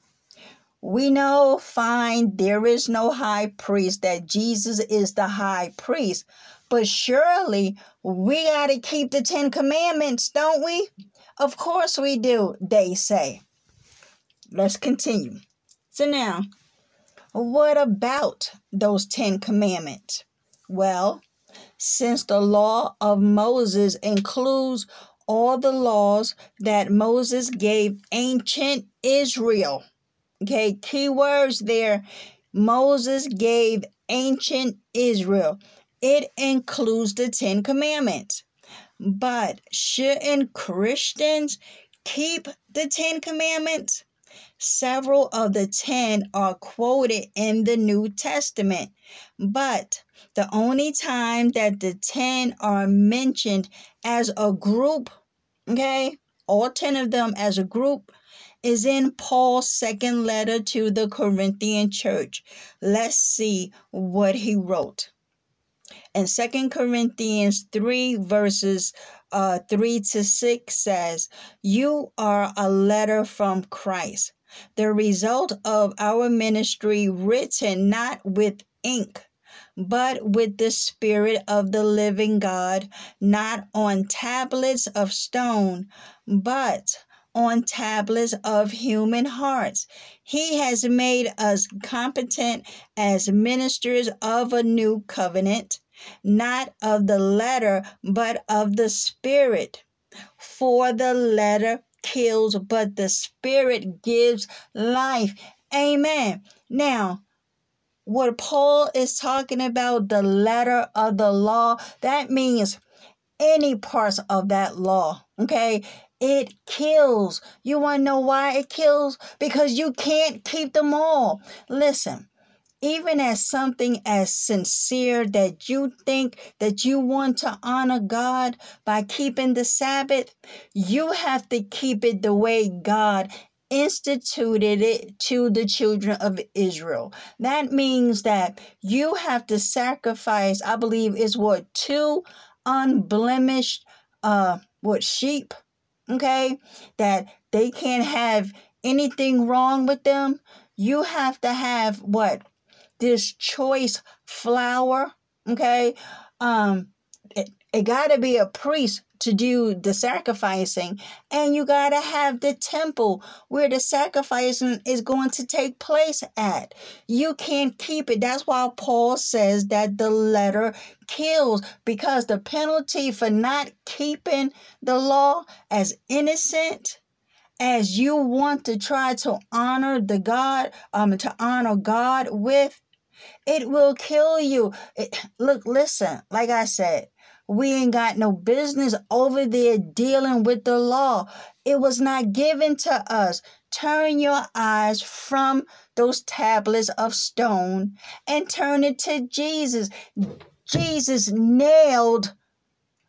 We know, fine, there is no high priest, that Jesus is the high priest. But surely we got to keep the Ten Commandments, don't we? Of course we do, they say. Let's continue. So now, what about those Ten Commandments? Well, since the law of Moses includes all the laws that Moses gave ancient Israel. Okay, key words there. Moses gave ancient Israel. It includes the Ten Commandments. But shouldn't Christians keep the Ten Commandments? Several of the ten are quoted in the New Testament, but the only time that the ten are mentioned as a group, okay, all ten of them as a group, is in Paul's second letter to the Corinthian church. Let's see what he wrote. In Second Corinthians 3, verses uh, 3 to 6 says, You are a letter from Christ the result of our ministry written not with ink, but with the Spirit of the living God, not on tablets of stone, but on tablets of human hearts. He has made us competent as ministers of a new covenant, not of the letter, but of the Spirit. For the letter kills, but the Spirit gives life. Amen. Now, what Paul is talking about, the letter of the law, that means any parts of that law. Okay. It kills. You want to know why it kills? Because you can't keep them all. Listen, even as something as sincere that you think that you want to honor God by keeping the Sabbath, you have to keep it the way God instituted it to the children of Israel. That means that you have to sacrifice, I believe is what two unblemished uh what sheep, okay? That they can't have anything wrong with them. You have to have what this choice flour, okay? Um, it, it got to be a priest to do the sacrificing, and you got to have the temple where the sacrificing is going to take place at. You can't keep it. That's why Paul says that the letter kills because the penalty for not keeping the law as innocent as you want to try to honor the God, um, to honor God with, it will kill you. It, look, listen, like I said, we ain't got no business over there dealing with the law. It was not given to us. Turn your eyes from those tablets of stone and turn it to Jesus. Jesus nailed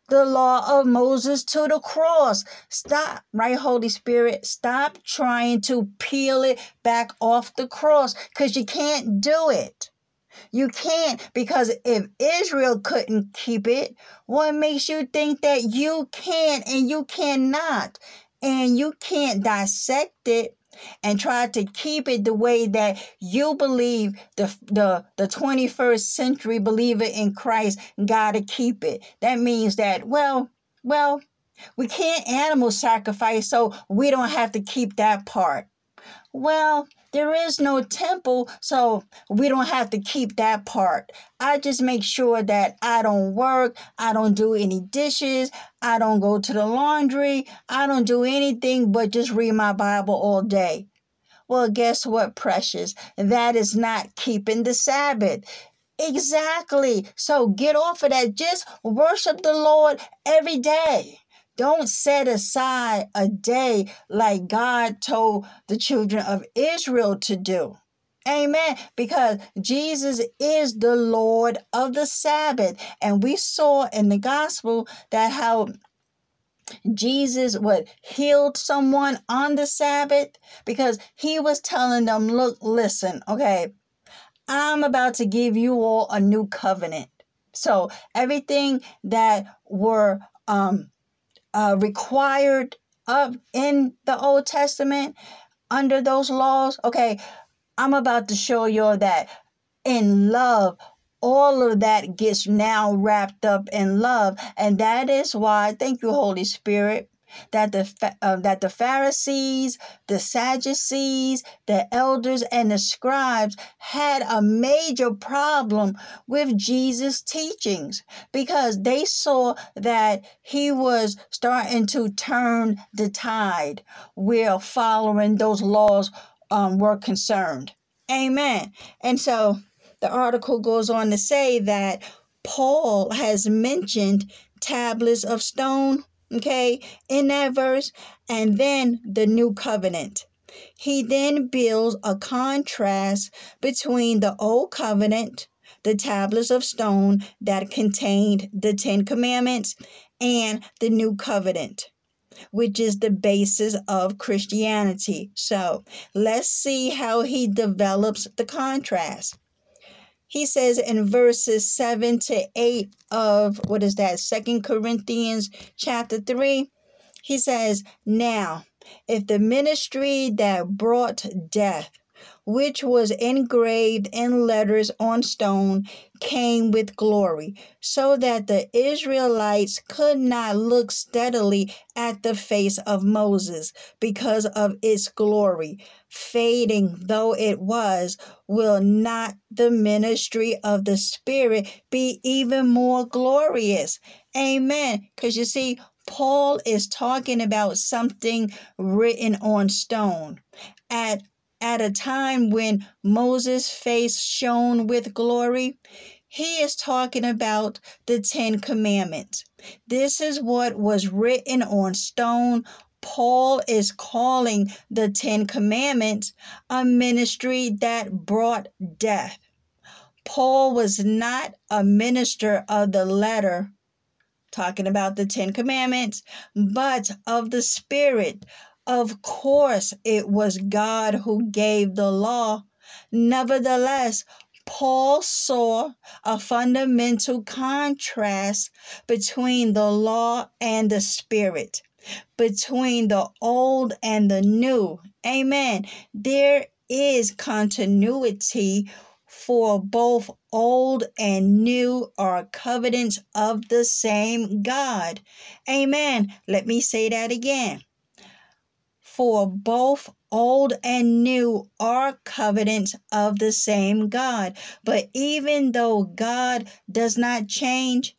the law of Moses to the cross. Stop, right, Holy Spirit? Stop trying to peel it back off the cross because you can't do it. You can't because if Israel couldn't keep it, what makes you think that you can and you cannot? And you can't dissect it and try to keep it the way that you believe the the the 21st century believer in Christ got to keep it. That means that well, well, we can't animal sacrifice so we don't have to keep that part. Well, there is no temple, so we don't have to keep that part. I just make sure that I don't work, I don't do any dishes, I don't go to the laundry, I don't do anything but just read my Bible all day. Well, guess what, precious? That is not keeping the Sabbath. Exactly. So get off of that. Just worship the Lord every day. Don't set aside a day like God told the children of Israel to do. Amen. Because Jesus is the Lord of the Sabbath. And we saw in the gospel that how Jesus would heal someone on the Sabbath because he was telling them, look, listen, okay, I'm about to give you all a new covenant. So everything that were um, uh, required of in the Old Testament under those laws, okay, I'm about to show you that in love, all of that gets now wrapped up in love, and that is why. Thank you, Holy Spirit that the uh, that the Pharisees, the Sadducees, the elders and the scribes had a major problem with Jesus' teachings because they saw that he was starting to turn the tide where following those laws um, were concerned. Amen. And so the article goes on to say that Paul has mentioned tablets of stone okay, in that verse, and then the new covenant. He then builds a contrast between the old covenant, the tablets of stone that contained the Ten Commandments, and the new covenant, which is the basis of Christianity. So let's see how he develops the contrast he says in verses 7 to 8 of what is that second corinthians chapter 3 he says now if the ministry that brought death which was engraved in letters on stone, came with glory, so that the Israelites could not look steadily at the face of Moses because of its glory. Fading though it was, will not the ministry of the Spirit be even more glorious? Amen. Because you see, Paul is talking about something written on stone. At at a time when Moses' face shone with glory, he is talking about the Ten Commandments. This is what was written on stone. Paul is calling the Ten Commandments a ministry that brought death. Paul was not a minister of the letter, talking about the Ten Commandments, but of the Spirit, of course, it was God who gave the law. Nevertheless, Paul saw a fundamental contrast between the law and the spirit, between the old and the new. Amen. There is continuity for both old and new are covenants of the same God. Amen. Let me say that again for both old and new are covenants of the same God. But even though God does not change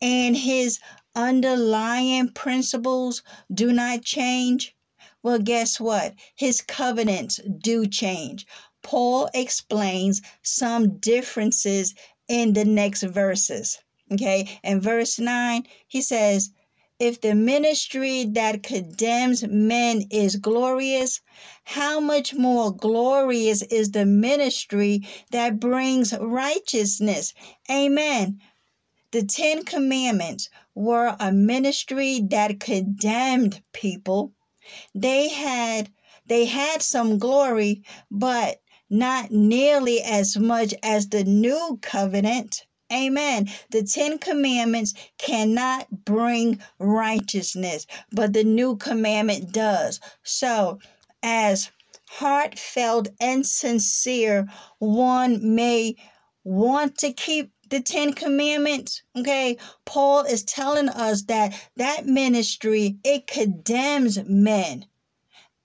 and his underlying principles do not change, well, guess what? His covenants do change. Paul explains some differences in the next verses. Okay, in verse 9, he says, if the ministry that condemns men is glorious, how much more glorious is the ministry that brings righteousness? Amen. The Ten Commandments were a ministry that condemned people. They had they had some glory, but not nearly as much as the new covenant. Amen. The Ten Commandments cannot bring righteousness, but the new commandment does. So, as heartfelt and sincere one may want to keep the Ten Commandments, okay, Paul is telling us that that ministry, it condemns men.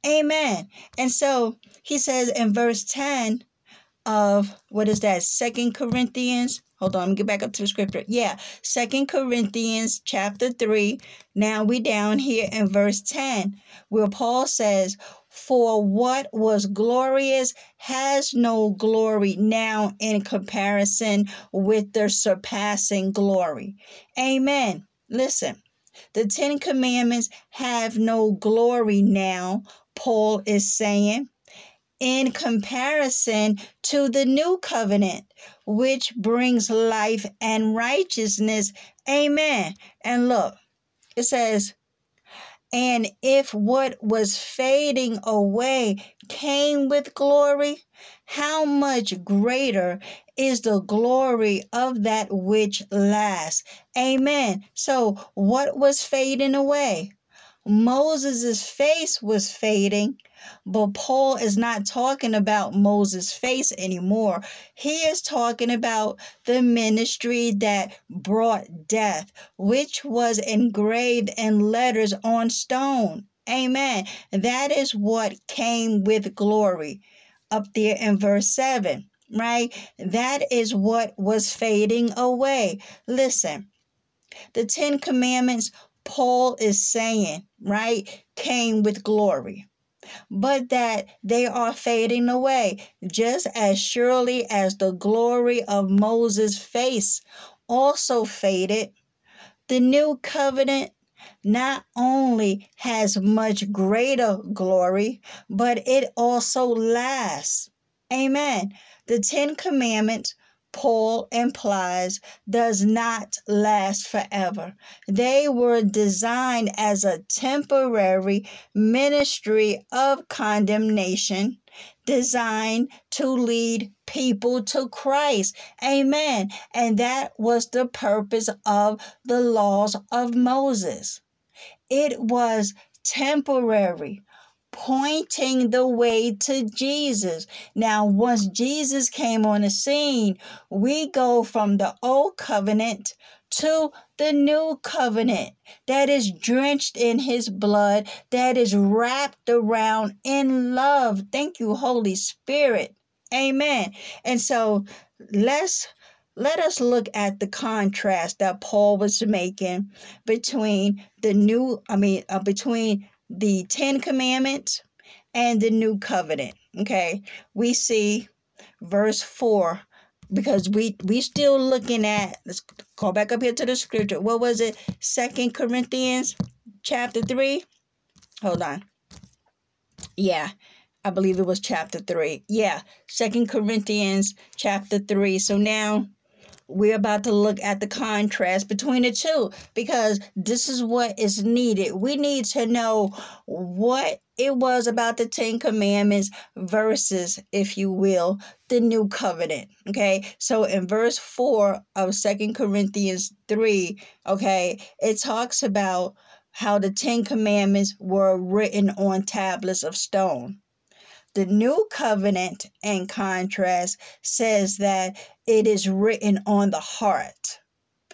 Amen. And so he says in verse 10 of what is that, Second Corinthians Hold on, let me get back up to the scripture. Yeah, Second Corinthians chapter 3. Now we down here in verse 10, where Paul says, For what was glorious has no glory now in comparison with the surpassing glory. Amen. Listen, the Ten Commandments have no glory now, Paul is saying in comparison to the new covenant, which brings life and righteousness. Amen. And look, it says, And if what was fading away came with glory, how much greater is the glory of that which lasts? Amen. So, what was fading away? Moses' face was fading, but Paul is not talking about Moses' face anymore. He is talking about the ministry that brought death, which was engraved in letters on stone. Amen. That is what came with glory up there in verse 7, right? That is what was fading away. Listen, the Ten Commandments Paul is saying, right, came with glory, but that they are fading away just as surely as the glory of Moses' face also faded. The new covenant not only has much greater glory, but it also lasts. Amen. The Ten Commandments Paul implies does not last forever. They were designed as a temporary ministry of condemnation designed to lead people to Christ. Amen. And that was the purpose of the laws of Moses. It was temporary pointing the way to Jesus. Now, once Jesus came on the scene, we go from the old covenant to the new covenant that is drenched in his blood, that is wrapped around in love. Thank you, Holy Spirit. Amen. And so let's let us look at the contrast that Paul was making between the new, I mean, uh, between the Ten Commandments and the New Covenant. Okay, we see verse 4 because we we still looking at let's go back up here to the scripture. What was it? Second corinthians chapter 3 hold on. Yeah i believe it was chapter 3 yeah second corinthians chapter 3 so now we're about to look at the contrast between the two because this is what is needed. We need to know what it was about the Ten Commandments versus, if you will, the New Covenant. Okay, so in verse 4 of Second Corinthians 3, okay, it talks about how the Ten Commandments were written on tablets of stone. The new covenant, in contrast, says that it is written on the heart.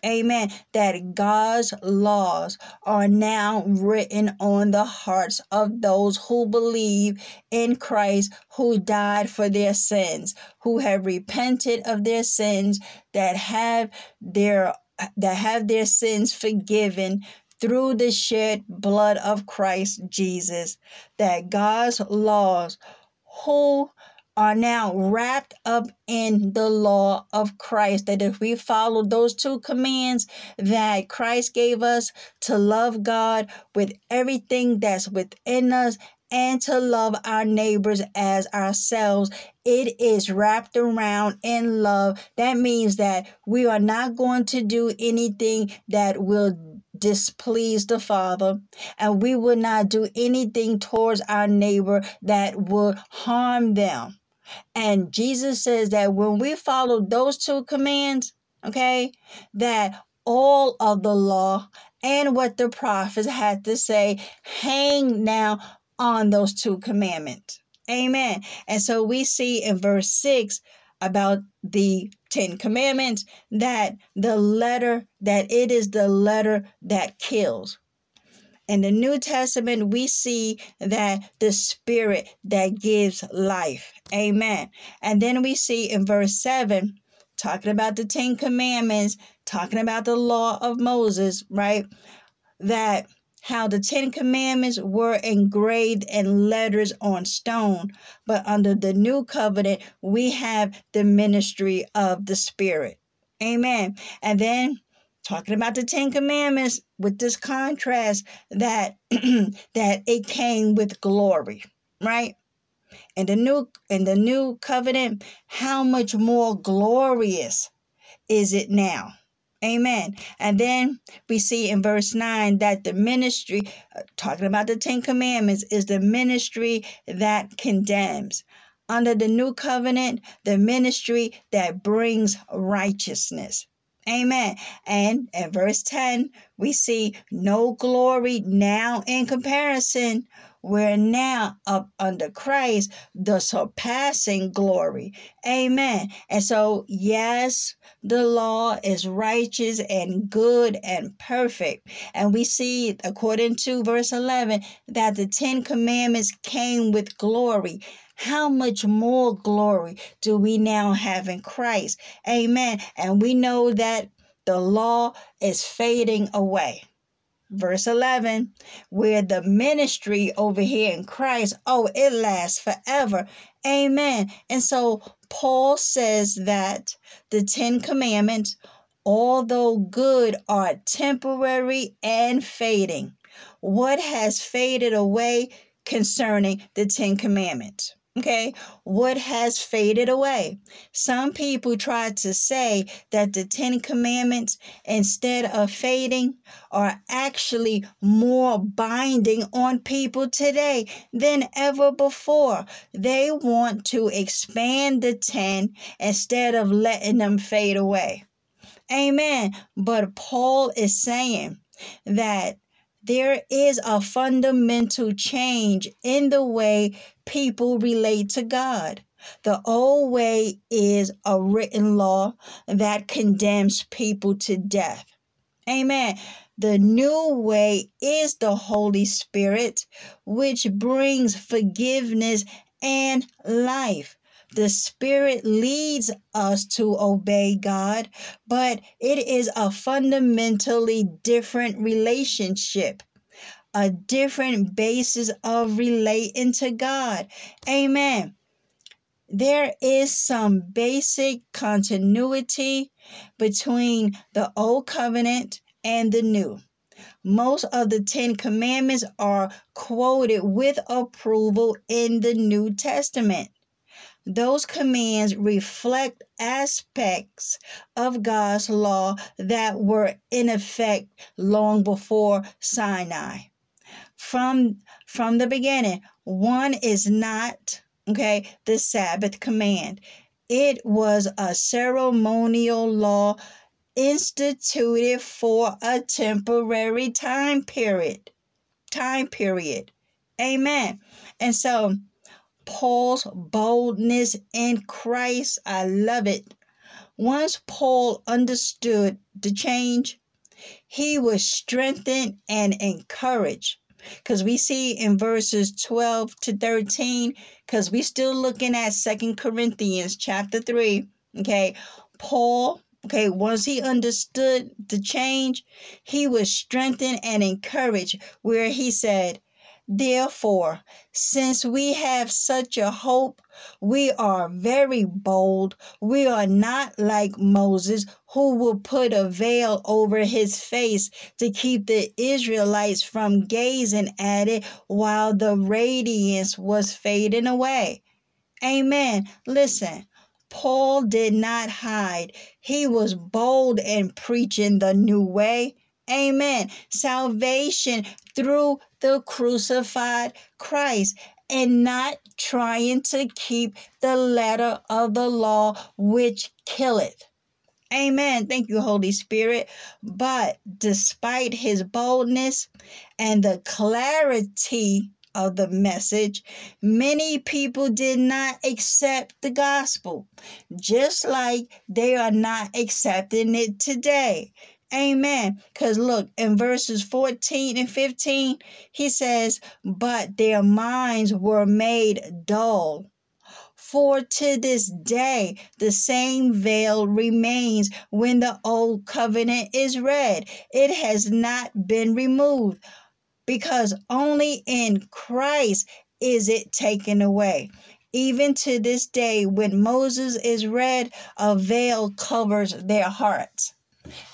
Amen. That God's laws are now written on the hearts of those who believe in Christ, who died for their sins, who have repented of their sins, that have their that have their sins forgiven through the shed blood of Christ Jesus. That God's laws who are now wrapped up in the law of Christ. That if we follow those two commands that Christ gave us to love God with everything that's within us and to love our neighbors as ourselves. It is wrapped around in love. That means that we are not going to do anything that will displease the Father, and we will not do anything towards our neighbor that would harm them. And Jesus says that when we follow those two commands, okay, that all of the law and what the prophets had to say hang now on those two commandments. Amen. And so we see in verse 6 about the Ten Commandments that the letter, that it is the letter that kills. In the New Testament, we see that the Spirit that gives life. Amen. And then we see in verse 7, talking about the Ten Commandments, talking about the law of Moses, right? That how the Ten Commandments were engraved in letters on stone, but under the new covenant, we have the ministry of the Spirit. Amen. And then talking about the Ten Commandments with this contrast that that it came with glory, right? In the new in the new covenant, how much more glorious is it now? Amen. And then we see in verse 9 that the ministry, uh, talking about the Ten Commandments, is the ministry that condemns. Under the new covenant, the ministry that brings righteousness. Amen. And in verse 10, we see no glory now in comparison. We're now up under Christ, the surpassing glory. Amen. And so, yes, the law is righteous and good and perfect. And we see, according to verse 11, that the Ten Commandments came with glory. How much more glory do we now have in Christ? Amen. And we know that the law is fading away verse 11 where the ministry over here in christ oh it lasts forever. Amen. And so paul says that the ten commandments although good are temporary and fading. What has faded away concerning the ten commandments Okay, what has faded away? Some people try to say that the Ten Commandments, instead of fading, are actually more binding on people today than ever before. They want to expand the ten instead of letting them fade away. Amen. But Paul is saying that there is a fundamental change in the way people relate to God. The old way is a written law that condemns people to death. Amen. The new way is the Holy Spirit, which brings forgiveness and life. The Spirit leads us to obey God, but it is a fundamentally different relationship, a different basis of relating to God. Amen. There is some basic continuity between the Old Covenant and the New. Most of the Ten Commandments are quoted with approval in the New Testament. Those commands reflect aspects of God's law that were in effect long before Sinai. From from the beginning, one is not okay, the Sabbath command. It was a ceremonial law instituted for a temporary time period. Time period. Amen. And so Paul's boldness in Christ. I love it. Once Paul understood the change, he was strengthened and encouraged. Because we see in verses 12 to 13, because we're still looking at Second Corinthians chapter 3. Okay, Paul Okay, once he understood the change, he was strengthened and encouraged, where he said, Therefore, since we have such a hope, we are very bold. We are not like Moses, who will put a veil over his face to keep the Israelites from gazing at it while the radiance was fading away. Amen. Listen, Paul did not hide, he was bold in preaching the new way. Amen. Salvation through the crucified Christ and not trying to keep the letter of the law which killeth. Amen. Thank you, Holy Spirit. But despite his boldness and the clarity of the message, many people did not accept the gospel, just like they are not accepting it today. Amen. Because look, in verses 14 and 15, he says, But their minds were made dull. For to this day, the same veil remains when the old covenant is read. It has not been removed because only in Christ is it taken away. Even to this day, when Moses is read, a veil covers their hearts.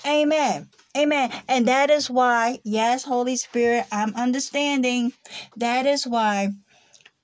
Amen. Amen. And that is why, yes, Holy Spirit, I'm understanding. That is why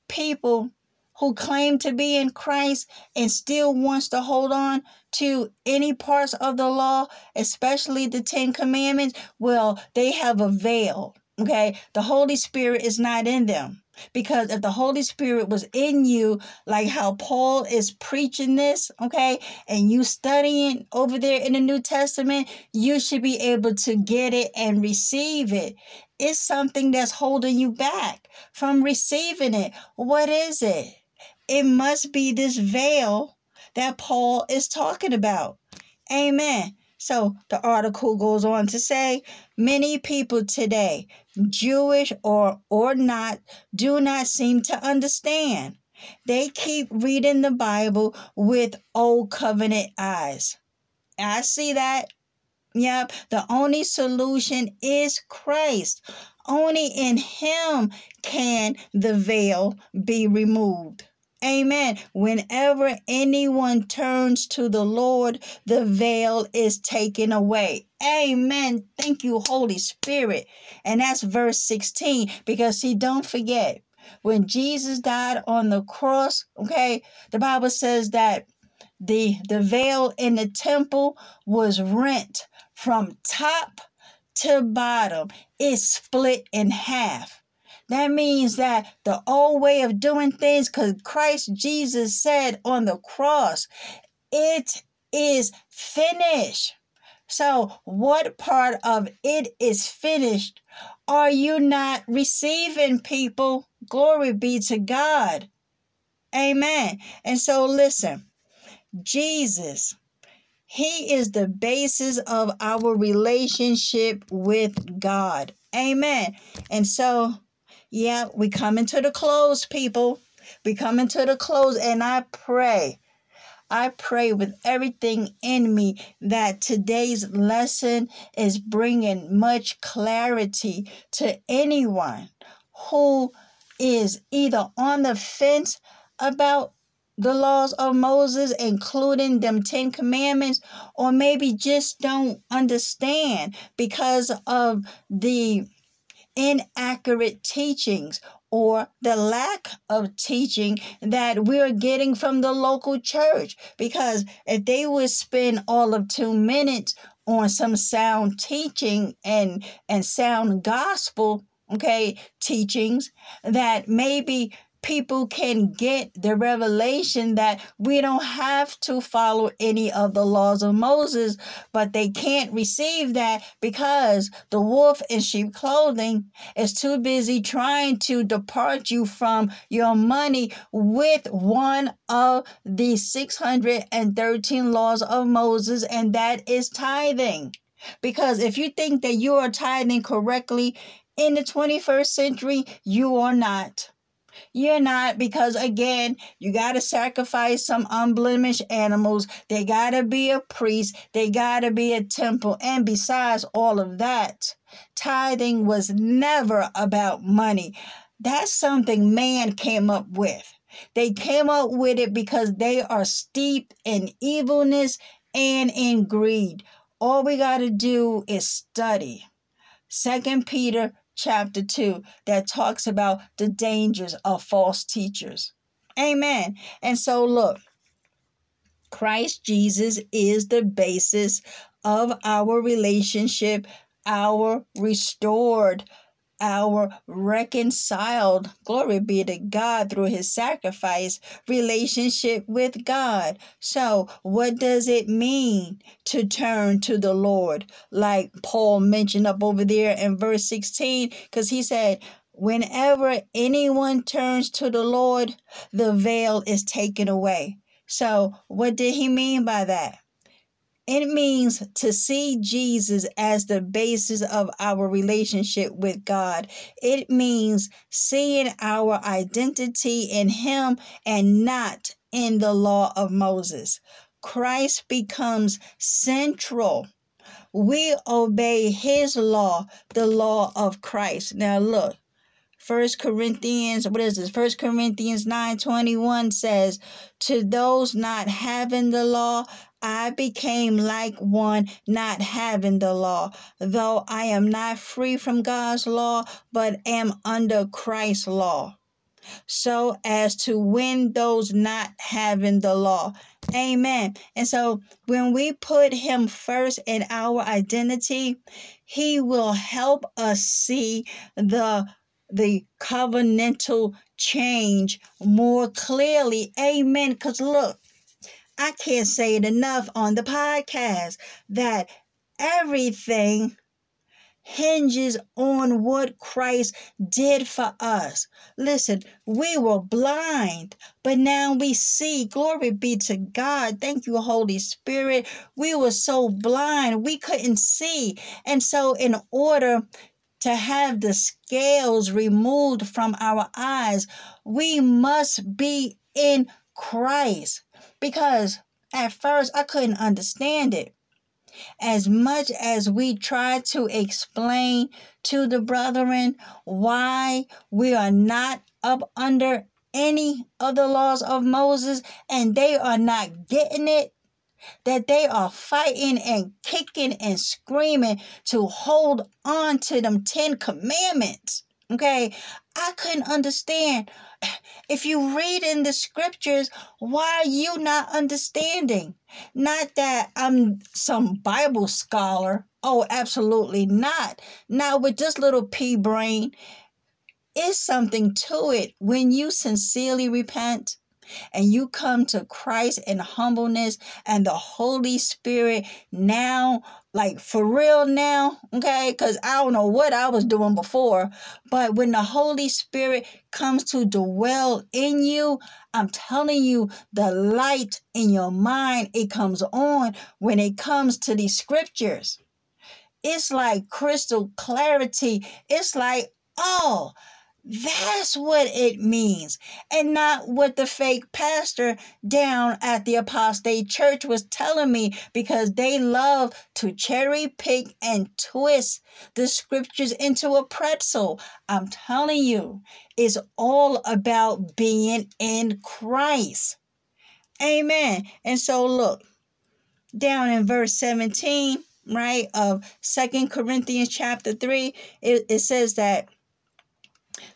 people who claim to be in Christ and still wants to hold on to any parts of the law, especially the Ten Commandments, well, they have a veil. Okay, the Holy Spirit is not in them. Because if the Holy Spirit was in you, like how Paul is preaching this, okay, and you studying over there in the New Testament, you should be able to get it and receive it. It's something that's holding you back from receiving it. What is it? It must be this veil that Paul is talking about. Amen. So the article goes on to say many people today, Jewish or or not, do not seem to understand. They keep reading the Bible with old covenant eyes. I see that. Yep, the only solution is Christ. Only in him can the veil be removed. Amen. Whenever anyone turns to the Lord, the veil is taken away. Amen. Thank you, Holy Spirit. And that's verse 16. Because, see, don't forget, when Jesus died on the cross, okay, the Bible says that the, the veil in the temple was rent from top to bottom, it split in half. That means that the old way of doing things, because Christ Jesus said on the cross, it is finished. So, what part of it is finished are you not receiving, people? Glory be to God. Amen. And so, listen, Jesus, He is the basis of our relationship with God. Amen. And so, yeah, we coming to the close, people. We coming to the close, and I pray. I pray with everything in me that today's lesson is bringing much clarity to anyone who is either on the fence about the laws of Moses, including them Ten Commandments, or maybe just don't understand because of the inaccurate teachings or the lack of teaching that we're getting from the local church. Because if they would spend all of two minutes on some sound teaching and and sound gospel okay teachings that maybe people can get the revelation that we don't have to follow any of the laws of Moses, but they can't receive that because the wolf in sheep clothing is too busy trying to depart you from your money with one of the 613 laws of Moses, and that is tithing. Because if you think that you are tithing correctly in the 21st century, you are not. You're not because again, you got to sacrifice some unblemished animals. They got to be a priest. They got to be a temple. And besides all of that, tithing was never about money. That's something man came up with. They came up with it because they are steeped in evilness and in greed. All we got to do is study. Second Peter chapter 2 that talks about the dangers of false teachers. Amen. And so, look, Christ Jesus is the basis of our relationship, our restored our reconciled, glory be to God, through his sacrifice, relationship with God. So, what does it mean to turn to the Lord? Like Paul mentioned up over there in verse 16, because he said, Whenever anyone turns to the Lord, the veil is taken away. So, what did he mean by that? It means to see Jesus as the basis of our relationship with God. It means seeing our identity in Him and not in the law of Moses. Christ becomes central. We obey His law, the law of Christ. Now, look, First Corinthians, what is this? First Corinthians 9 21 says, To those not having the law, I became like one not having the law, though I am not free from God's law, but am under Christ's law. so as to win those not having the law. Amen. And so when we put him first in our identity, he will help us see the the covenantal change more clearly. Amen. Because look, I can't say it enough on the podcast that everything hinges on what Christ did for us. Listen, we were blind, but now we see. Glory be to God. Thank you, Holy Spirit. We were so blind, we couldn't see. And so, in order to have the scales removed from our eyes, we must be in Christ. Because at first I couldn't understand it as much as we try to explain to the brethren why we are not up under any of the laws of Moses and they are not getting it, that they are fighting and kicking and screaming to hold on to them 10 commandments. Okay, I couldn't understand. If you read in the scriptures, why are you not understanding? Not that I'm some Bible scholar. Oh, absolutely not. Not with this little pea brain. Is something to it when you sincerely repent and you come to Christ in humbleness and the Holy Spirit now, like for real now, okay? Because I don't know what I was doing before, but when the Holy Spirit comes to dwell in you, I'm telling you, the light in your mind, it comes on when it comes to these scriptures. It's like crystal clarity. It's like, oh, that's what it means, and not what the fake pastor down at the apostate church was telling me because they love to cherry pick and twist the scriptures into a pretzel. I'm telling you, it's all about being in Christ. Amen. And so, look down in verse 17, right, of Second Corinthians chapter 3, it, it says that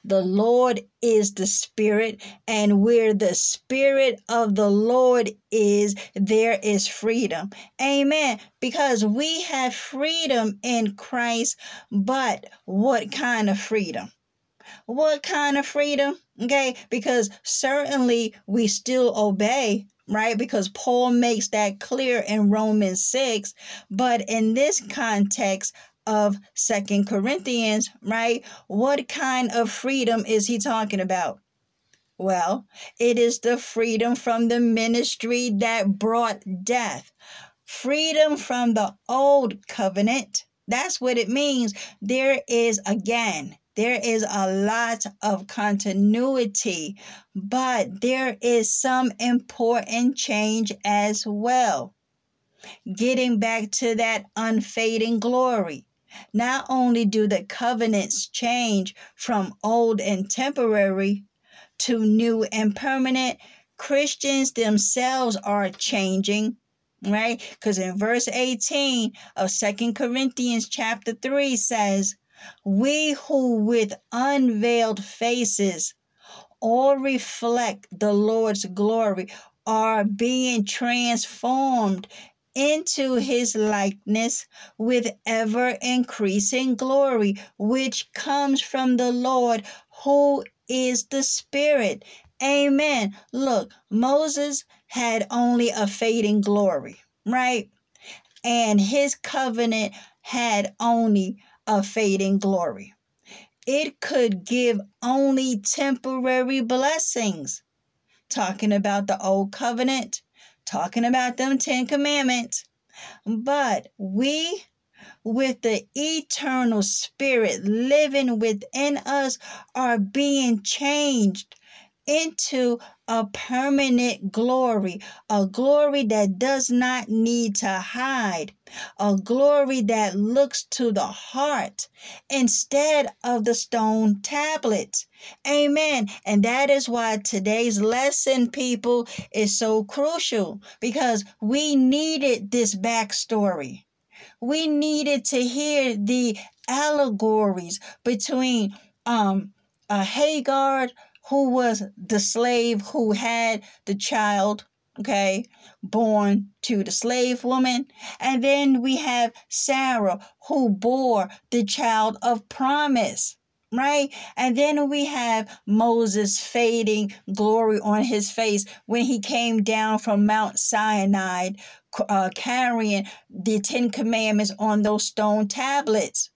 the Lord is the Spirit, and where the Spirit of the Lord is, there is freedom. Amen. Because we have freedom in Christ, but what kind of freedom? What kind of freedom? Okay, because certainly we still obey right? Because Paul makes that clear in Romans 6. But in this context, of Second Corinthians, right? What kind of freedom is he talking about? Well, it is the freedom from the ministry that brought death. Freedom from the old covenant. That's what it means. There is, again, there is a lot of continuity, but there is some important change as well. Getting back to that unfading glory. Not only do the covenants change from old and temporary to new and permanent, Christians themselves are changing, right? Because in verse 18 of Second Corinthians chapter 3 says, We who with unveiled faces all reflect the Lord's glory are being transformed into his likeness with ever increasing glory, which comes from the Lord who is the Spirit. Amen. Look, Moses had only a fading glory, right? And his covenant had only a fading glory. It could give only temporary blessings. Talking about the old covenant, talking about them Ten Commandments. But we, with the eternal Spirit living within us, are being changed into a permanent glory, a glory that does not need to hide, a glory that looks to the heart instead of the stone tablets. Amen. And that is why today's lesson, people, is so crucial because we needed this backstory. We needed to hear the allegories between um, a Hagar who was the slave who had the child, okay, born to the slave woman. And then we have Sarah who bore the child of promise right? And then we have Moses fading glory on his face when he came down from Mount Sinai uh, carrying the Ten Commandments on those stone tablets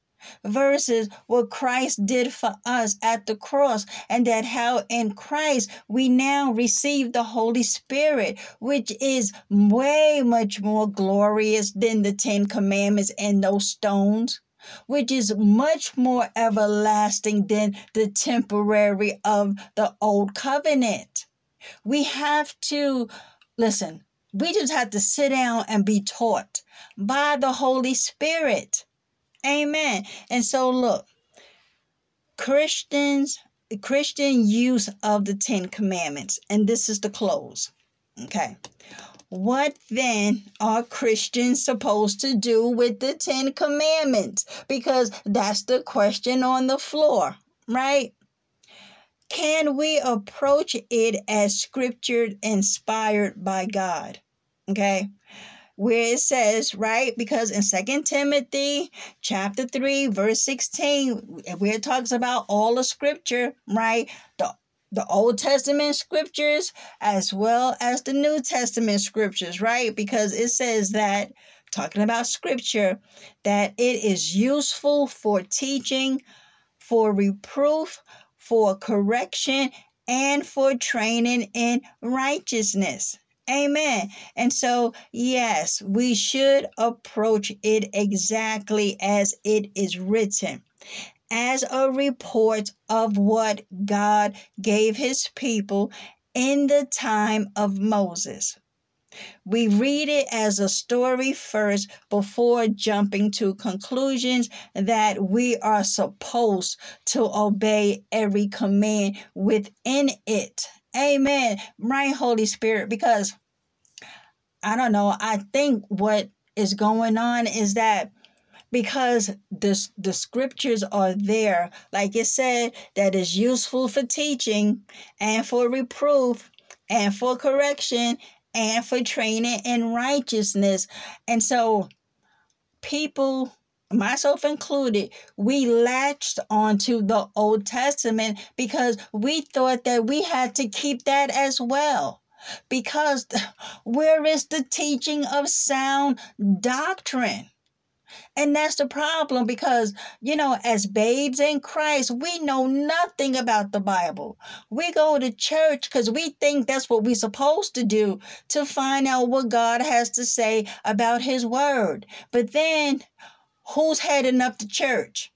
versus what Christ did for us at the cross, and that how in Christ we now receive the Holy Spirit, which is way much more glorious than the Ten Commandments and those stones. Which is much more everlasting than the temporary of the old covenant. We have to listen, we just have to sit down and be taught by the Holy Spirit. Amen. And so, look, Christians, Christian use of the Ten Commandments, and this is the close. Okay. What then are Christians supposed to do with the Ten Commandments? Because that's the question on the floor, right? Can we approach it as scripture inspired by God? Okay. Where it says, right? Because in Second Timothy chapter 3, verse 16, where it talks about all the scripture, right? The the Old Testament scriptures as well as the New Testament scriptures, right? Because it says that, talking about scripture, that it is useful for teaching, for reproof, for correction, and for training in righteousness. Amen. And so, yes, we should approach it exactly as it is written as a report of what God gave his people in the time of Moses. We read it as a story first before jumping to conclusions that we are supposed to obey every command within it. Amen. Right, Holy Spirit, because I don't know, I think what is going on is that because the, the scriptures are there, like it said, that is useful for teaching and for reproof and for correction and for training in righteousness. And so, people, myself included, we latched onto the Old Testament because we thought that we had to keep that as well. Because where is the teaching of sound doctrine? And that's the problem because, you know, as babes in Christ, we know nothing about the Bible. We go to church because we think that's what we're supposed to do to find out what God has to say about His Word. But then, who's heading up the church?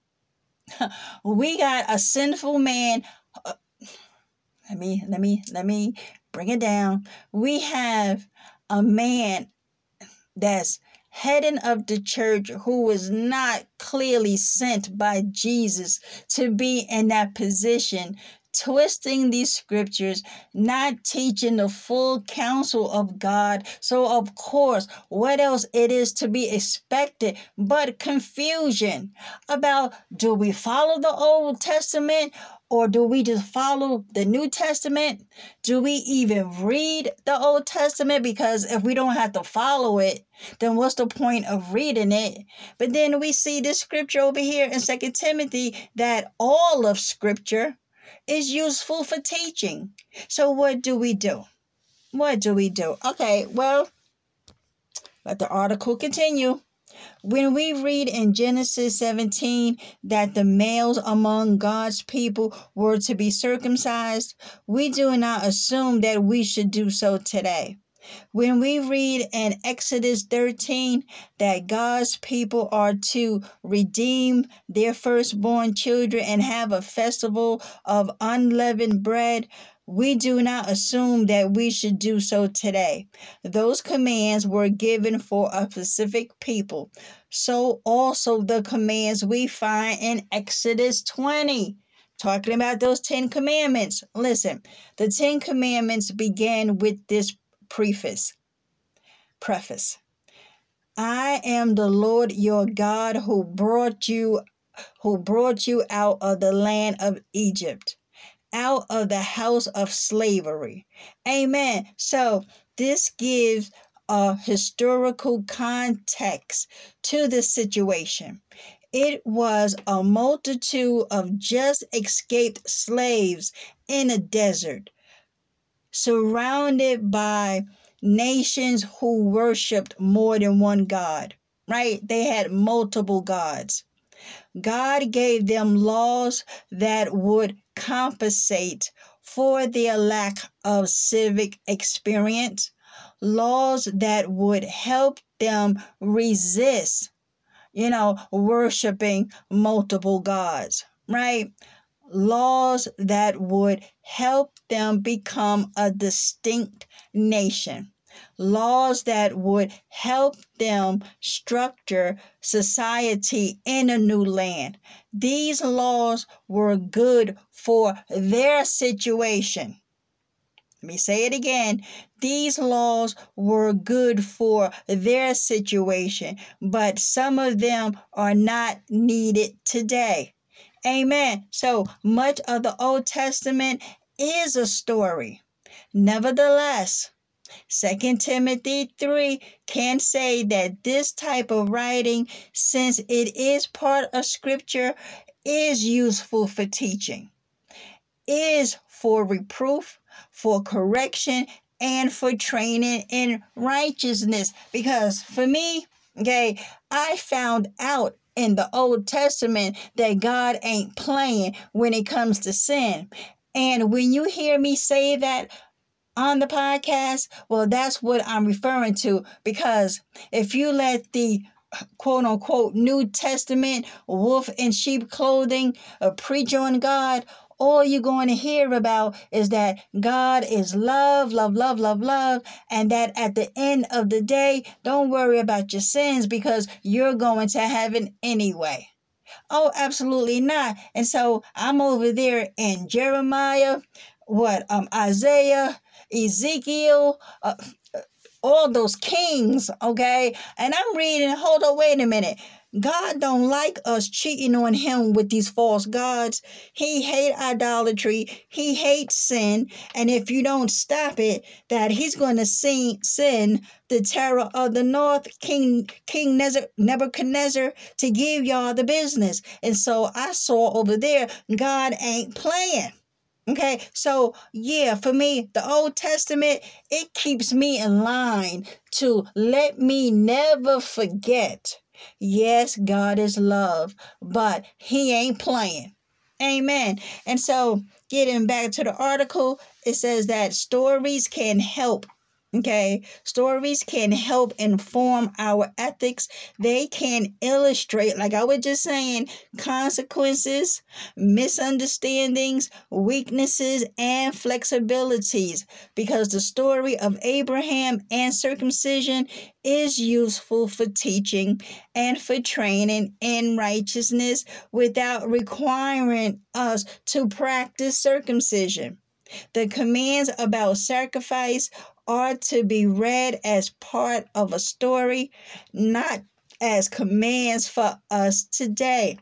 we got a sinful man. Uh, let me, let me, let me bring it down. We have a man that's heading of the church who was not clearly sent by Jesus to be in that position twisting these scriptures, not teaching the full counsel of God. So, of course, what else it is to be expected but confusion about do we follow the Old Testament or do we just follow the New Testament? Do we even read the Old Testament? Because if we don't have to follow it, then what's the point of reading it? But then we see this scripture over here in Second Timothy that all of scripture is useful for teaching. So, what do we do? What do we do? Okay, well, let the article continue. When we read in Genesis 17 that the males among God's people were to be circumcised, we do not assume that we should do so today. When we read in Exodus 13 that God's people are to redeem their firstborn children and have a festival of unleavened bread, we do not assume that we should do so today. Those commands were given for a specific people. So also the commands we find in Exodus 20 talking about those 10 commandments. Listen, the 10 commandments began with this preface. Preface. I am the Lord your God who brought you who brought you out of the land of Egypt. Out of the house of slavery. Amen. So this gives a historical context to the situation. It was a multitude of just escaped slaves in a desert, surrounded by nations who worshiped more than one God, right? They had multiple gods. God gave them laws that would compensate for their lack of civic experience, laws that would help them resist, you know, worshiping multiple gods, right? Laws that would help them become a distinct nation laws that would help them structure society in a new land. These laws were good for their situation. Let me say it again. These laws were good for their situation, but some of them are not needed today. Amen. So much of the Old Testament is a story. Nevertheless, Second Timothy 3 can say that this type of writing, since it is part of Scripture, is useful for teaching, is for reproof, for correction, and for training in righteousness. Because for me, okay, I found out in the Old Testament that God ain't playing when it comes to sin. And when you hear me say that, on the podcast, well, that's what I'm referring to because if you let the quote unquote New Testament wolf in sheep clothing uh, preach on God, all you're going to hear about is that God is love, love, love, love, love, and that at the end of the day, don't worry about your sins because you're going to heaven anyway. Oh, absolutely not. And so I'm over there in Jeremiah, what, um, Isaiah, Ezekiel, uh, all those kings, okay? And I'm reading, hold on, wait a minute. God don't like us cheating on him with these false gods. He hate idolatry. He hates sin. And if you don't stop it, that he's going to send the terror of the north, King King Nebuchadnezzar, to give y'all the business. And so I saw over there, God ain't playing. Okay, so yeah, for me, the Old Testament, it keeps me in line to let me never forget. Yes, God is love, but He ain't playing. Amen. And so, getting back to the article, it says that stories can help Okay, stories can help inform our ethics. They can illustrate, like I was just saying, consequences, misunderstandings, weaknesses, and flexibilities. Because the story of Abraham and circumcision is useful for teaching and for training in righteousness without requiring us to practice circumcision. The commands about sacrifice are to be read as part of a story, not as commands for us today.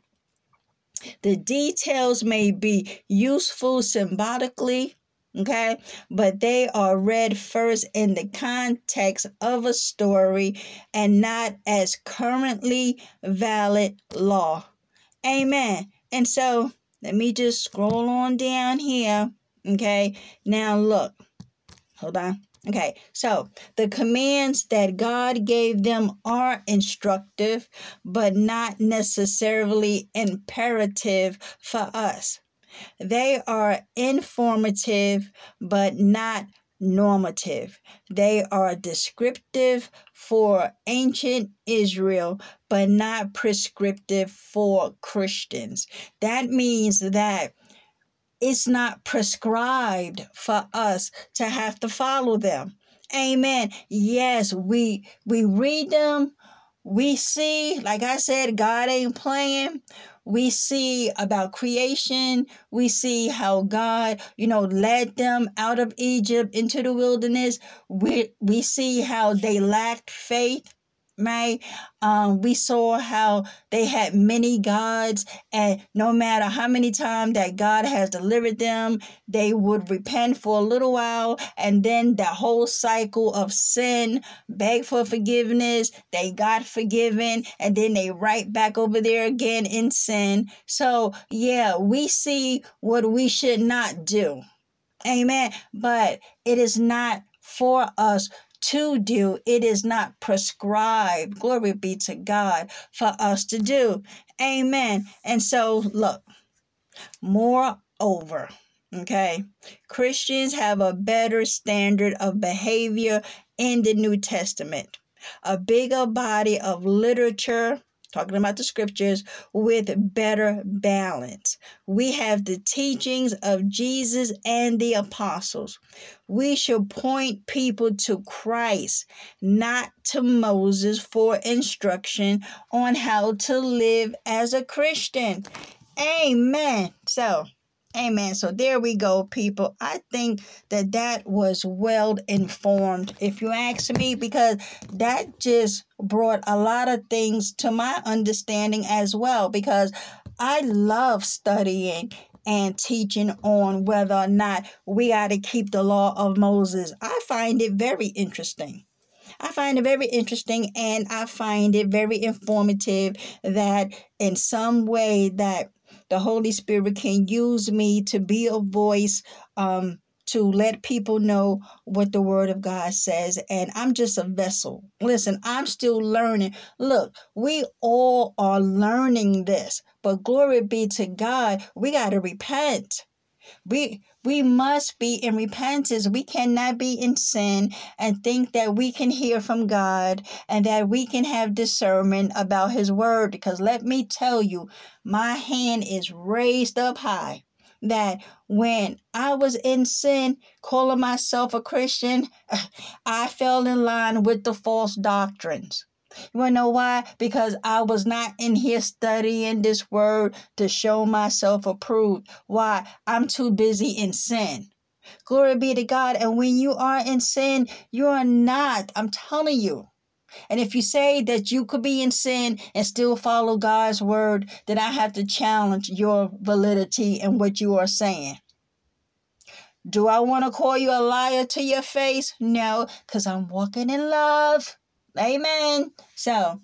The details may be useful symbolically, okay, but they are read first in the context of a story and not as currently valid law. Amen. And so let me just scroll on down here, okay. Now, look, hold on. Okay, so the commands that God gave them are instructive, but not necessarily imperative for us. They are informative, but not normative. They are descriptive for ancient Israel, but not prescriptive for Christians. That means that it's not prescribed for us to have to follow them. Amen. Yes, we we read them. We see, like I said, God ain't playing. We see about creation. We see how God, you know, led them out of Egypt into the wilderness. We we see how they lacked faith right? Um, we saw how they had many gods, and no matter how many times that God has delivered them, they would repent for a little while, and then the whole cycle of sin, beg for forgiveness, they got forgiven, and then they right back over there again in sin. So, yeah, we see what we should not do. Amen. But it is not for us to do. It is not prescribed, glory be to God, for us to do. Amen. And so, look, moreover, okay, Christians have a better standard of behavior in the New Testament, a bigger body of literature talking about the scriptures with better balance. We have the teachings of Jesus and the apostles. We should point people to Christ, not to Moses, for instruction on how to live as a Christian. Amen. So, Amen. So there we go, people. I think that that was well informed, if you ask me, because that just brought a lot of things to my understanding as well. Because I love studying and teaching on whether or not we got to keep the law of Moses. I find it very interesting. I find it very interesting and I find it very informative that in some way that the Holy Spirit can use me to be a voice um, to let people know what the Word of God says. And I'm just a vessel. Listen, I'm still learning. Look, we all are learning this, but glory be to God, we got to repent. We we must be in repentance. We cannot be in sin and think that we can hear from God and that we can have discernment about His word. Because let me tell you, my hand is raised up high. That when I was in sin, calling myself a Christian, I fell in line with the false doctrines. You want to know why? Because I was not in here studying this word to show myself approved. Why? I'm too busy in sin. Glory be to God. And when you are in sin, you are not. I'm telling you. And if you say that you could be in sin and still follow God's word, then I have to challenge your validity and what you are saying. Do I want to call you a liar to your face? No, because I'm walking in love. Amen. So,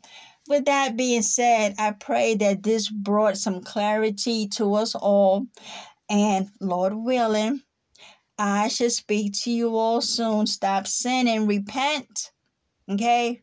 with that being said, I pray that this brought some clarity to us all. And Lord willing, I shall speak to you all soon. Stop sinning, repent. Okay?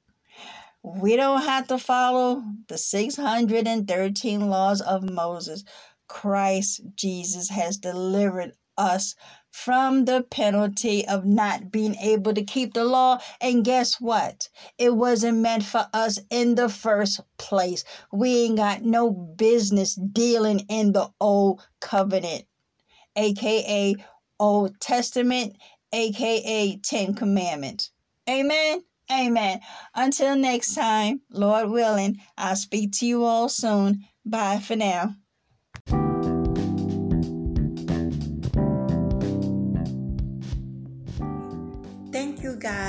We don't have to follow the 613 laws of Moses. Christ Jesus has delivered us from the penalty of not being able to keep the law. And guess what? It wasn't meant for us in the first place. We ain't got no business dealing in the old covenant, aka Old Testament, aka Ten Commandments. Amen. Amen. Until next time, Lord willing, I'll speak to you all soon. Bye for now.